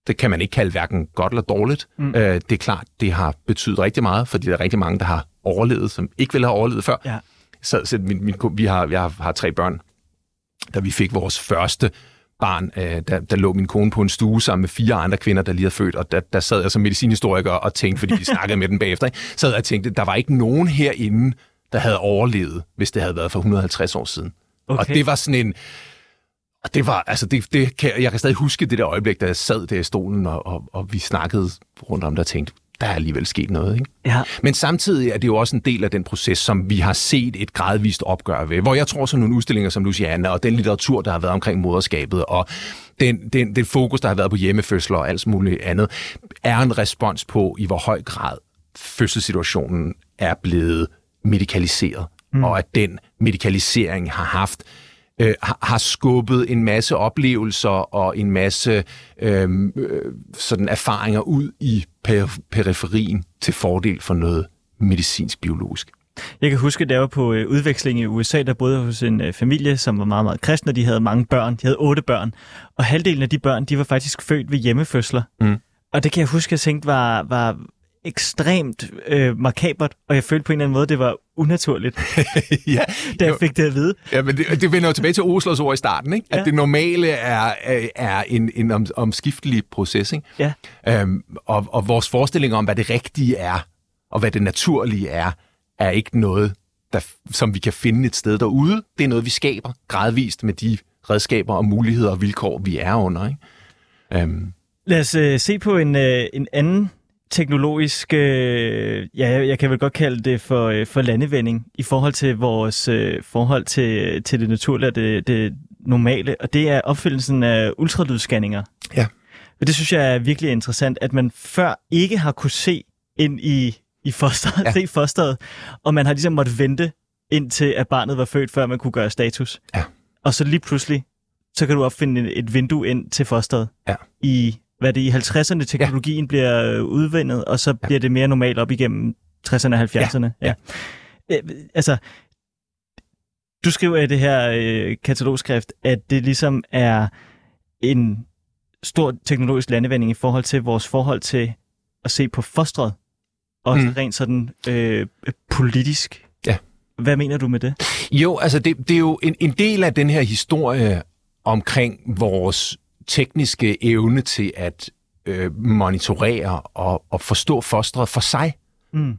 det kan man ikke kalde hverken godt eller dårligt. Mm. Øh, det er klart, det har betydet rigtig meget, fordi der er rigtig mange, der har overlevet, som ikke ville have overlevet før. Ja. Så, så min, min, vi har, jeg har, har tre børn. Da vi fik vores første barn, øh, der, der lå min kone på en stue sammen med fire andre kvinder, der lige havde født, og der, der sad jeg som medicinhistoriker og tænkte, fordi vi snakkede med den bagefter, ikke? sad jeg og tænkte, der var ikke nogen herinde, der havde overlevet, hvis det havde været for 150 år siden. Okay. Og det var sådan en... Og det var, altså, det, det kan, jeg kan stadig huske det der øjeblik, da jeg sad der i stolen, og, og, og vi snakkede rundt om det og tænkte, der er alligevel sket noget. Ikke? Ja. Men samtidig er det jo også en del af den proces, som vi har set et gradvist opgør ved. Hvor jeg tror, sådan nogle udstillinger som Luciana, og den litteratur, der har været omkring moderskabet, og den, den, den fokus, der har været på hjemmefødsler og alt muligt andet, er en respons på, i hvor høj grad fødselssituationen er blevet medikaliseret. Mm. Og at den medikalisering har haft øh, har skubbet en masse oplevelser og en masse øhm, øh, sådan erfaringer ud i per- periferien til fordel for noget medicinsk-biologisk. Jeg kan huske, da jeg var på øh, udveksling i USA, der boede hos en øh, familie, som var meget, meget kristen, og de havde mange børn. De havde otte børn. Og halvdelen af de børn, de var faktisk født ved hjemmefødsler. Mm. Og det kan jeg huske, jeg tænkte var, var ekstremt øh, markabert, og jeg følte på en eller anden måde, det var unaturligt, ja, da jeg fik det at vide. Ja, men det, det vender jo tilbage til Oslos ord i starten, ikke? at ja. det normale er, er en, en om, omskiftelig proces. Ikke? Ja. Øhm, og, og vores forestilling om, hvad det rigtige er, og hvad det naturlige er, er ikke noget, der, som vi kan finde et sted derude. Det er noget, vi skaber gradvist med de redskaber og muligheder og vilkår, vi er under. Ikke? Øhm. Lad os øh, se på en, øh, en anden teknologisk, øh, ja, jeg kan vel godt kalde det for, øh, for landevending i forhold til vores øh, forhold til, til det naturlige og det, det normale, og det er opfyldelsen af ultralydsscanninger. Ja. Og det synes jeg er virkelig interessant, at man før ikke har kunne se ind i, i fosteret, ja. se fosteret, og man har ligesom måttet vente indtil at barnet var født, før man kunne gøre status. Ja. Og så lige pludselig, så kan du opfinde et vindue ind til fosteret ja. i hvad det i 50'erne teknologien ja. bliver øh, udvindet, og så ja. bliver det mere normalt op igennem 60'erne og 70'erne. Ja. ja. ja. Øh, altså, du skriver i det her øh, katalogskrift, at det ligesom er en stor teknologisk landevending i forhold til vores forhold til at se på fostret, og mm. rent sådan øh, politisk. Ja. Hvad mener du med det? Jo, altså det, det er jo en, en del af den her historie omkring vores tekniske evne til at øh, monitorere og, og forstå fostret for sig, mm.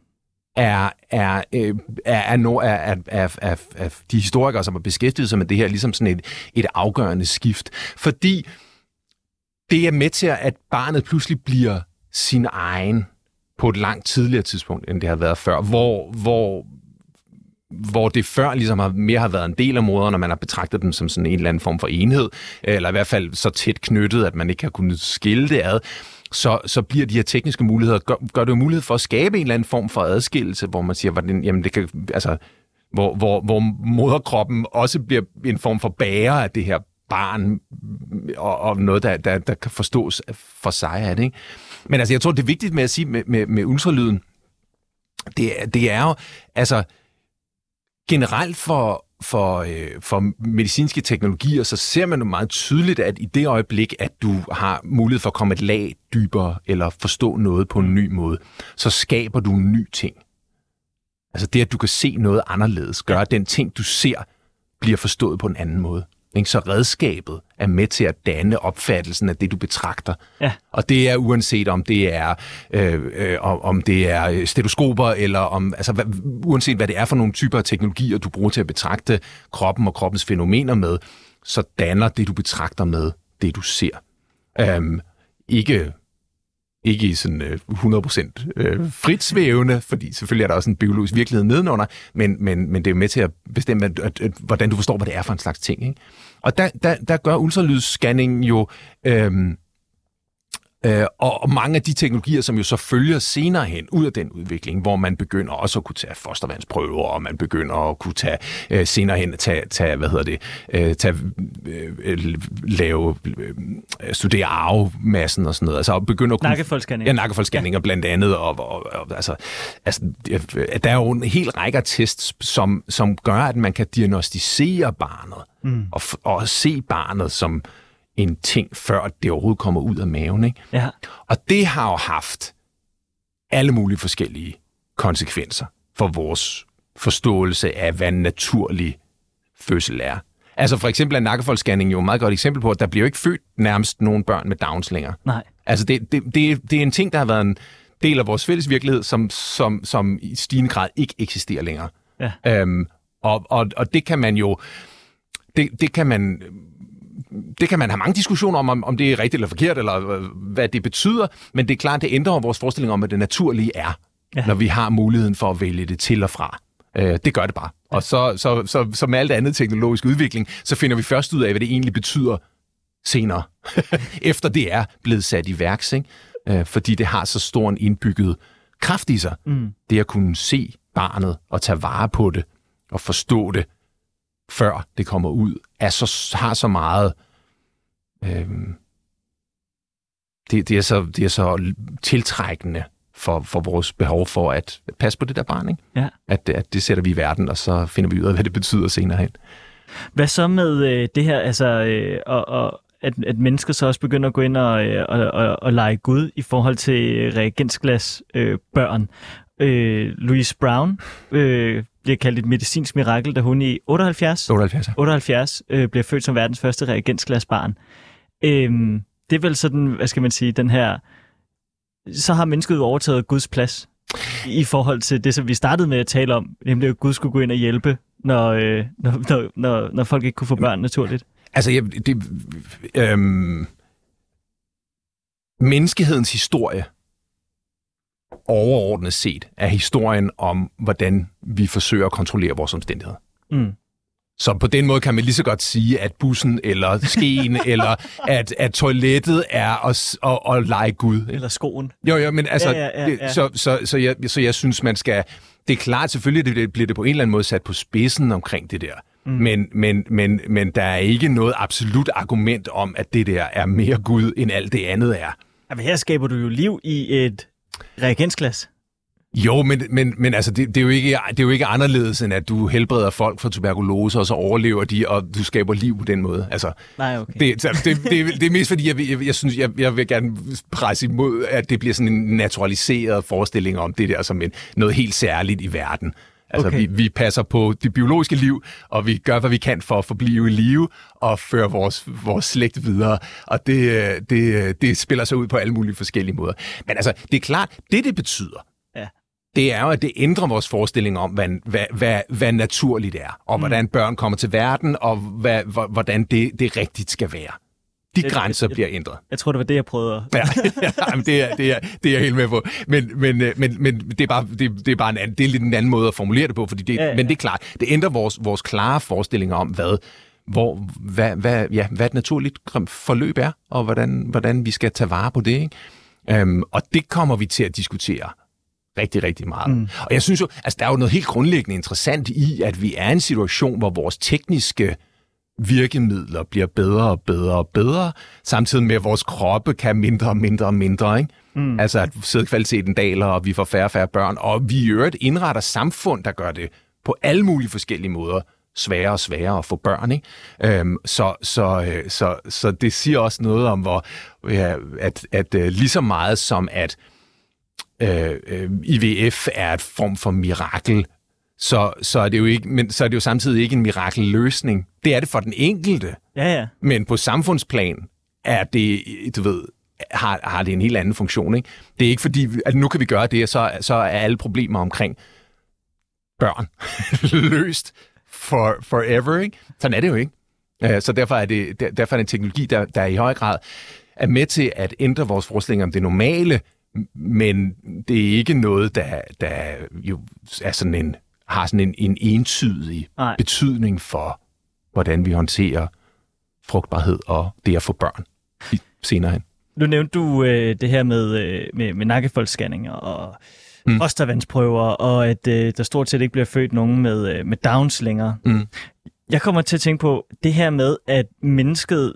er, er, øh, er, er, no, er, er, er, er, er de historikere, som har beskæftiget sig med det her, ligesom sådan et, et afgørende skift. Fordi det er med til, at barnet pludselig bliver sin egen på et langt tidligere tidspunkt, end det har været før, hvor, hvor hvor det før ligesom har, mere har været en del af moderen, og man har betragtet dem som sådan en eller anden form for enhed, eller i hvert fald så tæt knyttet, at man ikke har kunnet skille det ad, så, så bliver de her tekniske muligheder, gør, gør det jo mulighed for at skabe en eller anden form for adskillelse, hvor man siger, hvordan, jamen det kan, altså, hvor, hvor, hvor moderkroppen også bliver en form for bærer af det her barn, og, og noget, der, der, der kan forstås for sig af det. Ikke? Men altså, jeg tror, det er vigtigt med at sige med, med, med ultralyden, det, det er jo, altså, generelt for, for, øh, for medicinske teknologier, så ser man jo meget tydeligt, at i det øjeblik, at du har mulighed for at komme et lag dybere, eller forstå noget på en ny måde, så skaber du en ny ting. Altså det, at du kan se noget anderledes, gør, at den ting, du ser, bliver forstået på en anden måde. Ikke? Så redskabet er med til at danne opfattelsen af det, du betragter. Ja. Og det er uanset om det er øh, øh, om det er stetoskoper, eller om, altså, hvad, uanset hvad det er for nogle typer af teknologier, du bruger til at betragte kroppen og kroppens fænomener med, så danner det, du betragter med, det du ser. Øhm, ikke ikke i sådan øh, 100% øh, frit svævende, fordi selvfølgelig er der også en biologisk virkelighed nedenunder, men, men, men det er jo med til at bestemme, at, at, at, hvordan du forstår, hvad det er for en slags ting. Ikke? Og der, der, der gør ultralydsscanning jo... Øh, Øh, og, mange af de teknologier, som jo så følger senere hen ud af den udvikling, hvor man begynder også at kunne tage fostervandsprøver, og man begynder at kunne tage øh, senere hen tage, tage hvad hedder det, øh, tage, øh, lave, øh, studere arvemassen og sådan noget. Altså begynder at kunne... Nakkefoldsscanning. Ja, nakkefoldsscanninger ja. blandt andet. Og, og, og, altså, altså, der er jo en hel række af tests, som, som gør, at man kan diagnostisere barnet mm. og, og se barnet som en ting, før det overhovedet kommer ud af maven. Ikke? Ja. Og det har jo haft alle mulige forskellige konsekvenser for vores forståelse af, hvad en naturlig fødsel er. Altså for eksempel er nakkefoldsscanning jo et meget godt eksempel på, at der bliver jo ikke født nærmest nogen børn med Downs længere. Nej. Altså det, det, det, det er en ting, der har været en del af vores fælles virkelighed, som, som, som i stigende grad ikke eksisterer længere. Ja. Øhm, og, og, og det kan man jo det, det kan man det kan man have mange diskussioner om, om, det er rigtigt eller forkert, eller øh, hvad det betyder, men det er klart, det ændrer vores forestilling om, hvad det naturlige er, ja. når vi har muligheden for at vælge det til og fra. Øh, det gør det bare. Ja. Og så, så, så, så med alt andet teknologisk udvikling, så finder vi først ud af, hvad det egentlig betyder senere, efter det er blevet sat i værks, ikke? Øh, fordi det har så stor en indbygget kraft i sig. Mm. Det at kunne se barnet og tage vare på det og forstå det, før det kommer ud, er så, har så meget... Øhm, det, det, er så, det er så tiltrækkende for, for vores behov for at passe på det der barn. Ikke? Ja. At, at det sætter vi i verden, og så finder vi ud af, hvad det betyder senere hen. Hvad så med øh, det her, altså, øh, og, og, at, at mennesker så også begynder at gå ind og, øh, og, og, og lege Gud i forhold til reagensglas øh, børn? Øh, Louise Brown øh, bliver kaldt et medicinsk mirakel, da hun i 78, 78, 78 øh, bliver født som verdens første reagensglasbarn. Øh, det er vel sådan, hvad skal man sige, den her... Så har mennesket jo overtaget Guds plads i forhold til det, som vi startede med at tale om, nemlig at Gud skulle gå ind og hjælpe, når, øh, når, når, når, når folk ikke kunne få børn naturligt. Altså, jeg, det, øhm, menneskehedens historie overordnet set er historien om, hvordan vi forsøger at kontrollere vores omstændigheder. Mm. Så på den måde kan man lige så godt sige, at bussen eller skeen eller at, at toilettet er at, at, at lege Gud. Eller skoen. Jo, jo, men altså, ja, ja, ja, ja. så, så, så, jeg, så jeg synes, man skal... Det er klart, selvfølgelig det, bliver det på en eller anden måde sat på spidsen omkring det der. Mm. Men, men, men, men der er ikke noget absolut argument om, at det der er mere Gud, end alt det andet er. Jamen, her skaber du jo liv i et reagensglas. Jo, men, men, men altså, det, det, er jo ikke, det er jo ikke anderledes, end at du helbreder folk for tuberkulose, og så overlever de, og du skaber liv på den måde. Altså, Nej, okay. Det, det, det, det, det er mest fordi, jeg, jeg, jeg synes, jeg, jeg vil gerne presse imod, at det bliver sådan en naturaliseret forestilling om det der som en, noget helt særligt i verden. Altså, okay. vi, vi passer på det biologiske liv, og vi gør, hvad vi kan for at forblive i live og føre vores, vores slægt videre. Og det, det, det spiller sig ud på alle mulige forskellige måder. Men altså, det er klart, det det betyder, ja. det er jo, at det ændrer vores forestilling om, hvad, hvad, hvad, hvad naturligt er, og mm. hvordan børn kommer til verden, og hvad, hvordan det, det rigtigt skal være. De jeg, grænser jeg, bliver ændret. Jeg tror, det var det, jeg prøvede at... ja, ja det, er, det, er, det er jeg helt med på. Men, men, øh, men, men det, er bare, det, det er bare en, anden, det er lidt en anden måde at formulere det på, fordi det, ja, ja. men det er klart, det ændrer vores, vores klare forestillinger om, hvad, hvor, hvad, hvad, ja, hvad et naturligt forløb er, og hvordan, hvordan vi skal tage vare på det. Ikke? Um, og det kommer vi til at diskutere rigtig, rigtig meget. Mm. Og jeg synes jo, altså der er jo noget helt grundlæggende interessant i, at vi er i en situation, hvor vores tekniske virkemidler bliver bedre og bedre og bedre, samtidig med, at vores kroppe kan mindre og mindre og mindre. Ikke? Mm. Altså at sædkvaliteten daler, og vi får færre og færre børn, og vi i øvrigt indretter samfund, der gør det på alle mulige forskellige måder sværere og sværere at få børn. Ikke? Øhm, så, så, øh, så, så det siger også noget om, hvor, ja, at, at uh, lige så meget som at øh, øh IVF er et form for mirakel så, så, er det jo ikke, men så er det jo samtidig ikke en mirakelløsning. Det er det for den enkelte. Ja, ja. Men på samfundsplan er det, du ved, har, har det en helt anden funktion. Ikke? Det er ikke fordi, at nu kan vi gøre det, så, så er alle problemer omkring børn løst for, forever. Ikke? Sådan er det jo ikke. Så derfor er det, derfor er det en teknologi, der, der i høj grad er med til at ændre vores forestilling om det normale, men det er ikke noget, der, der jo er sådan en, har sådan en, en entydig Nej. betydning for, hvordan vi håndterer frugtbarhed og det at få børn senere hen. Nu nævnte du øh, det her med, øh, med, med nakkefoldsscanninger og mm. fostervandsprøver, og at øh, der stort set ikke bliver født nogen med, øh, med Downs længere. Mm. Jeg kommer til at tænke på det her med, at mennesket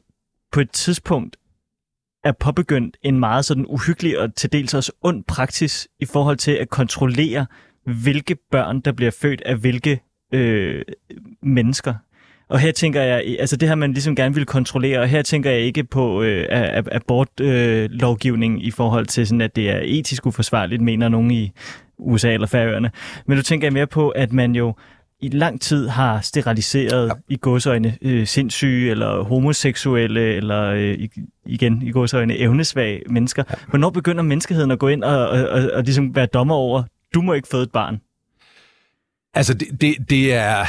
på et tidspunkt er påbegyndt en meget sådan uhyggelig og til dels også ond praksis i forhold til at kontrollere, hvilke børn, der bliver født af hvilke øh, mennesker. Og her tænker jeg, altså det her man ligesom gerne vil kontrollere, og her tænker jeg ikke på øh, abortlovgivning øh, i forhold til sådan, at det er etisk uforsvarligt, mener nogen i USA eller Færøerne. Men nu tænker jeg mere på, at man jo i lang tid har steriliseret ja. i godsøjne øh, sindssyge eller homoseksuelle eller øh, igen i godsøjne evnesvage mennesker. Ja. Hvornår begynder menneskeheden at gå ind og, og, og, og ligesom være dommer over, du må ikke føde et barn? Altså, det, det, det er...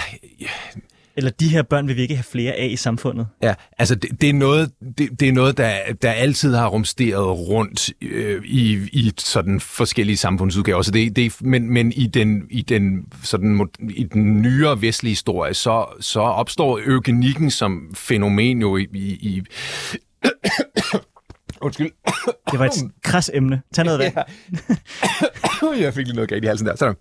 Eller de her børn vil vi ikke have flere af i samfundet. Ja, altså det, det er noget, det, det er noget der, der altid har rumsteret rundt øh, i, i sådan forskellige samfundsudgaver. Så det, det, men, men i den, i den, sådan, i den nyere vestlige historie, så, så opstår eugenikken som fænomen jo i... i, i Undskyld. Det var et kras emne. Tag noget vand. Ja. Jeg fik lige noget galt i halsen der. Sådan.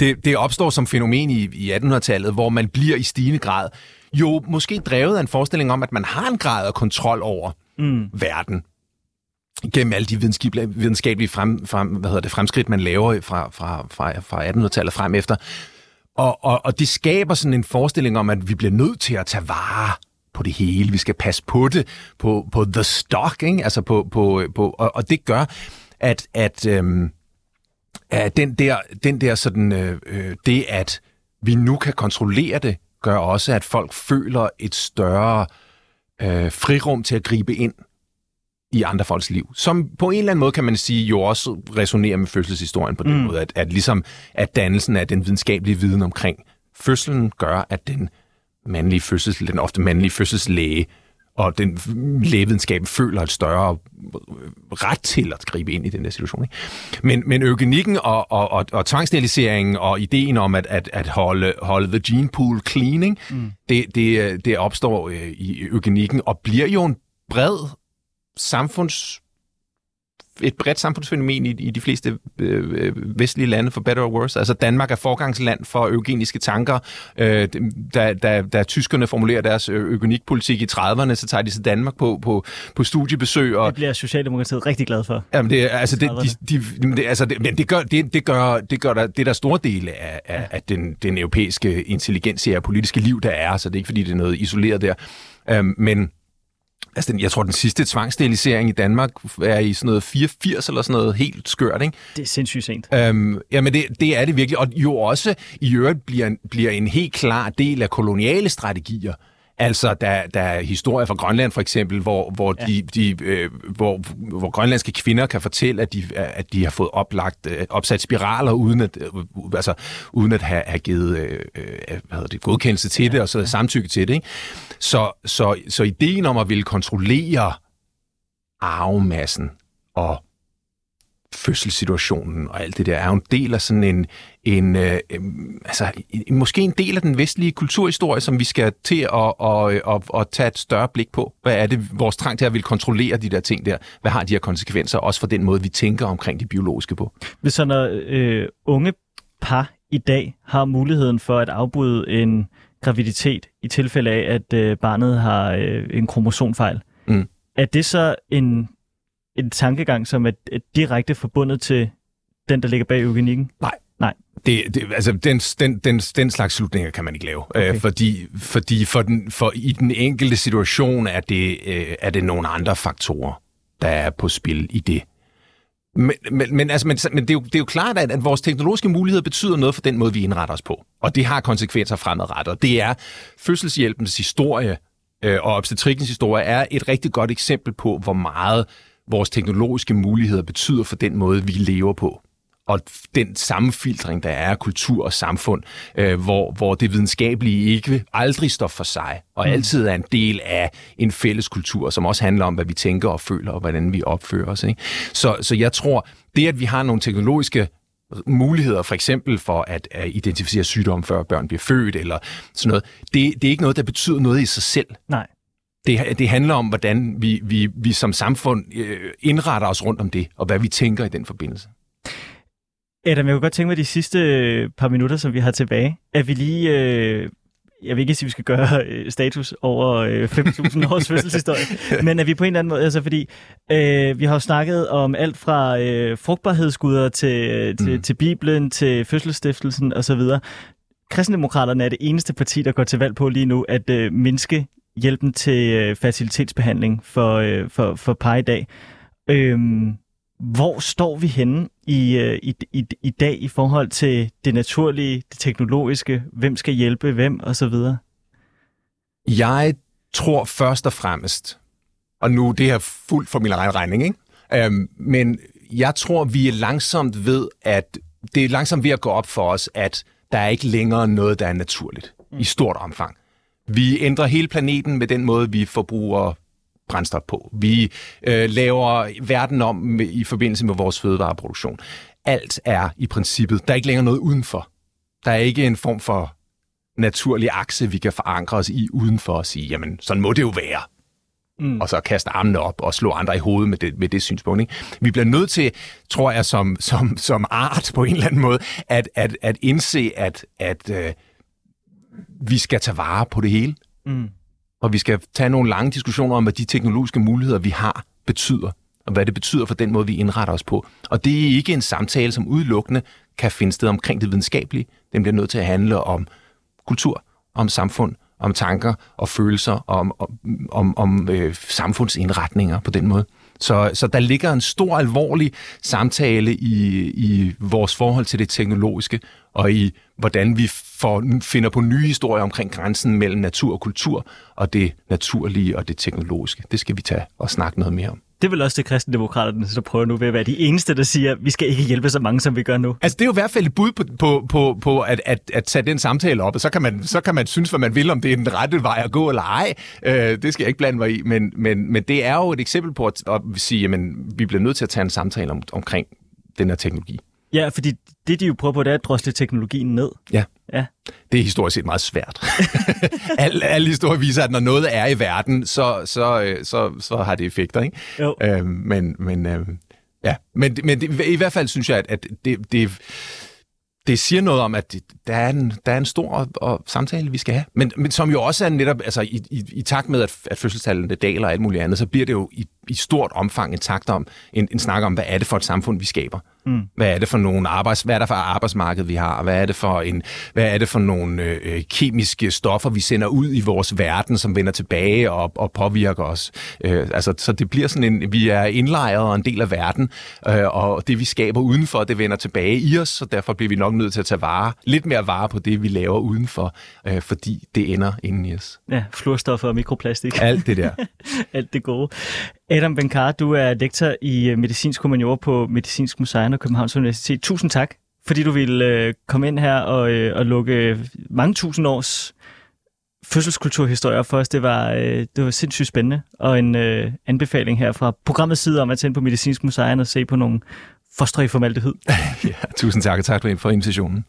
Det, det opstår som fænomen i, i 1800-tallet, hvor man bliver i stigende grad jo måske drevet af en forestilling om, at man har en grad af kontrol over mm. verden gennem alle de videnskabelige, videnskabelige frem, frem, hvad hedder det, fremskridt, man laver fra, fra, fra, fra 1800-tallet frem efter. Og, og, og det skaber sådan en forestilling om, at vi bliver nødt til at tage vare på det hele. Vi skal passe på det, på, på the stock, ikke? Altså på, på, på, og, og det gør, at, at, øhm, at den der, den der sådan, øh, øh, det at vi nu kan kontrollere det, gør også, at folk føler et større øh, frirum til at gribe ind i andre folks liv. Som på en eller anden måde, kan man sige, jo også resonerer med fødselshistorien på den Mm. måde, at, at ligesom at dannelsen af den videnskabelige viden omkring fødslen gør, at den mandlige fødsels, den ofte mandlige fødselslæge og den lægevidenskab føler et større ret til at gribe ind i den der situation. Ikke? Men, men eugenikken og, og, og, og tvangssteriliseringen og ideen om at, at, at holde, holde the gene pool clean, ikke? Mm. Det, det, det opstår øh, i eugenikken og bliver jo en bred samfunds et bredt samfundsfænomen i, i de fleste øh, øh, vestlige lande, for better or worse. Altså Danmark er forgangsland for eugeniske tanker. Øh, da, da, da tyskerne formulerer deres øh, eugenikpolitik i 30'erne, så tager de til Danmark på, på, på studiebesøg. Og, Det bliver Socialdemokratiet rigtig glad for. Jamen det, er- altså det, de, de, det, altså det, men det gør, det, det gør, det gør der, det er der store dele af, af, af den, den europæiske intelligensia og politiske liv, der er, så det er ikke fordi, det er noget isoleret der. Øhm, men altså den, jeg tror, den sidste tvangssterilisering i Danmark er i sådan noget 84 eller sådan noget helt skørt, ikke? Det er sindssygt sent. Øhm, jamen, det, det er det virkelig. Og jo også i øvrigt bliver, bliver en helt klar del af koloniale strategier. Altså, der, der er historier fra Grønland for eksempel, hvor, hvor, Ja. de, de, øh, hvor, hvor grønlandske kvinder kan fortælle, at de, at de har fået oplagt, øh, opsat spiraler, uden at, øh, altså, uden at have, have givet øh, øh, hvad hedder det, godkendelse til det, og så samtykke til det. Ikke? Så, så, så ideen om at ville kontrollere arvemassen og fødselssituationen og alt det der, er jo en del af sådan en, en øh, øh, altså en- måske en del af den vestlige kulturhistorie, som vi skal til at, at, at, at tage et større blik på. Hvad er det, vores trang til at ville kontrollere de der ting der? Hvad har de her konsekvenser, også for den måde, vi tænker omkring det biologiske på? Hvis så når øh, unge par i dag har muligheden for at afbryde en graviditet i tilfælde af, at øh, barnet har øh, en kromosomfejl, Mm. er det så en, en tankegang, som er, er direkte forbundet til den, der ligger bag eugenikken? Det, det, altså, den, den, den, den slags slutninger kan man ikke lave, okay. Okay. øh, fordi, fordi for, den, for i den enkelte situation er det, øh, er det nogle andre faktorer, der er på spil i det. Men, men, men, altså, men, men det, er jo, det er jo klart, at, at vores teknologiske muligheder betyder noget for den måde, vi indretter os på. Og det har konsekvenser fremadrettet. Og det er fødselshjælpens historie øh, og obstetrikkens historie er et rigtig godt eksempel på, hvor meget vores teknologiske muligheder betyder for den måde, vi lever på. og den sammenfiltring, der er af kultur og samfund, øh, hvor, hvor det videnskabelige ikke aldrig står for sig, og mm. altid er en del af en fælles kultur, som også handler om, hvad vi tænker og føler, og hvordan vi opfører os. Ikke? Så, så jeg tror, det at vi har nogle teknologiske muligheder, for eksempel for at, at identificere sygdom, før børn bliver født, eller sådan noget, det, det er ikke noget, der betyder noget i sig selv. Nej. Det, det handler om, hvordan vi, vi, vi som samfund øh, indretter os rundt om det, og hvad vi tænker i den forbindelse. Adam, jeg kunne godt tænke mig de sidste øh, par minutter, som vi har tilbage, at vi lige... Øh, jeg vil ikke sige, at vi skal gøre øh, status over øh, 5.000 års fødselshistorie, men at vi på en eller anden måde, altså fordi øh, vi har jo snakket om alt fra øh, frugtbarhedsguder til, til, mm. til Bibelen, til fødselsstiftelsen osv. Kristendemokraterne er det eneste parti, der går til valg på lige nu, at øh, mindske hjælpen til øh, fertilitetsbehandling for, øh, for, for par i dag. Øh, hvor står vi henne i, øh, i, i, i dag i forhold til det naturlige, det teknologiske, hvem skal hjælpe hvem osv.? Jeg tror først og fremmest, og nu det her fuldt for min egen regning, ikke? Øhm, men jeg tror, vi er langsomt ved, at det er langsomt ved at gå op for os, at der er ikke længere noget, der er naturligt mm. i stort omfang. Vi ændrer hele planeten med den måde, vi forbruger brændstof på. Vi øh, laver verden om med, i forbindelse med vores fødevareproduktion. Alt er i princippet, der er ikke længere noget udenfor. Der er ikke en form for naturlig akse, vi kan forankre os i udenfor og sige, jamen, sådan må det jo være. Mm. Og så kaste armene op og slå andre i hovedet med det, med det synspunkt. Ikke? Vi bliver nødt til, tror jeg, som, som, som art på en eller anden måde, at, at, at indse, at, at øh, vi skal tage vare på det hele. Mm og vi skal tage nogle lange diskussioner om, hvad de teknologiske muligheder, vi har, betyder, og hvad det betyder for den måde, vi indretter os på. Og det er ikke en samtale, som udelukkende kan finde sted omkring det videnskabelige. Den bliver nødt til at handle om kultur, om samfund, om tanker og følelser, om, om, om, om øh, samfundsindretninger på den måde. Så, så der ligger en stor, alvorlig samtale i, i vores forhold til det teknologiske, og i hvordan vi får, finder på nye historier omkring grænsen mellem natur og kultur, og det naturlige og det teknologiske. Det skal vi tage og snakke noget mere om. Det er vel også det kristendemokraterne, der prøver nu ved at være de eneste, der siger, at vi skal ikke hjælpe så mange, som vi gør nu. Altså det er jo i hvert fald et bud på, på, på, på at, at, at tage den samtale op, og så kan, man, så kan man synes, hvad man vil, om det er den rette vej at gå eller ej. Øh, det skal jeg ikke blande mig i, men, men, men det er jo et eksempel på at, at sige, at vi bliver nødt til at tage en samtale om, omkring den her teknologi. Ja, fordi det, de jo prøver på, det er at drosle teknologien ned. Ja. ja. Det er historisk set meget svært. alle, alle historier viser, at når noget er i verden, så, så, øh, så, så har det effekter. Ikke? Jo. Øhm, men men, øhm, ja. men, men det, i hvert fald synes jeg, at, at det, det, det siger noget om, at der er en, der er en stor og, og samtale, vi skal have. Men, men som jo også er netop, altså i, i, i takt med, at, at fødselstallene daler og alt muligt andet, så bliver det jo i, i stort omfang en takt om, en, en snak om, hvad er det for et samfund, vi skaber. Mm. Hvad er det for nogle arbejds, hvad er der for arbejdsmarked, vi har? Hvad er det for, en, hvad er det for nogle øh, kemiske stoffer, vi sender ud i vores verden, som vender tilbage og, og påvirker os? Øh, altså, så det bliver sådan en, vi er indlejret og en del af verden, øh, og det vi skaber udenfor, det vender tilbage i os, så derfor bliver vi nok nødt til at tage vare, lidt mere vare på det, vi laver udenfor, øh, fordi det ender inden i os. Ja, fluorstoffer og mikroplastik. Alt det der. Alt det gode. Adam Benkar, du er lektor i øh, medicinsk humaniora på Medicinsk Museum og Københavns Universitet. Tusind tak, fordi du ville øh, komme ind her og, øh, og lukke mange tusind års fødselskulturhistorier for os. Det var, øh, det var sindssygt spændende, og en øh, anbefaling her fra programmets side om at tænde på Medicinsk Museum og se på nogle fostre i formaldehyd. ja, tusind tak, og tak for invitationen.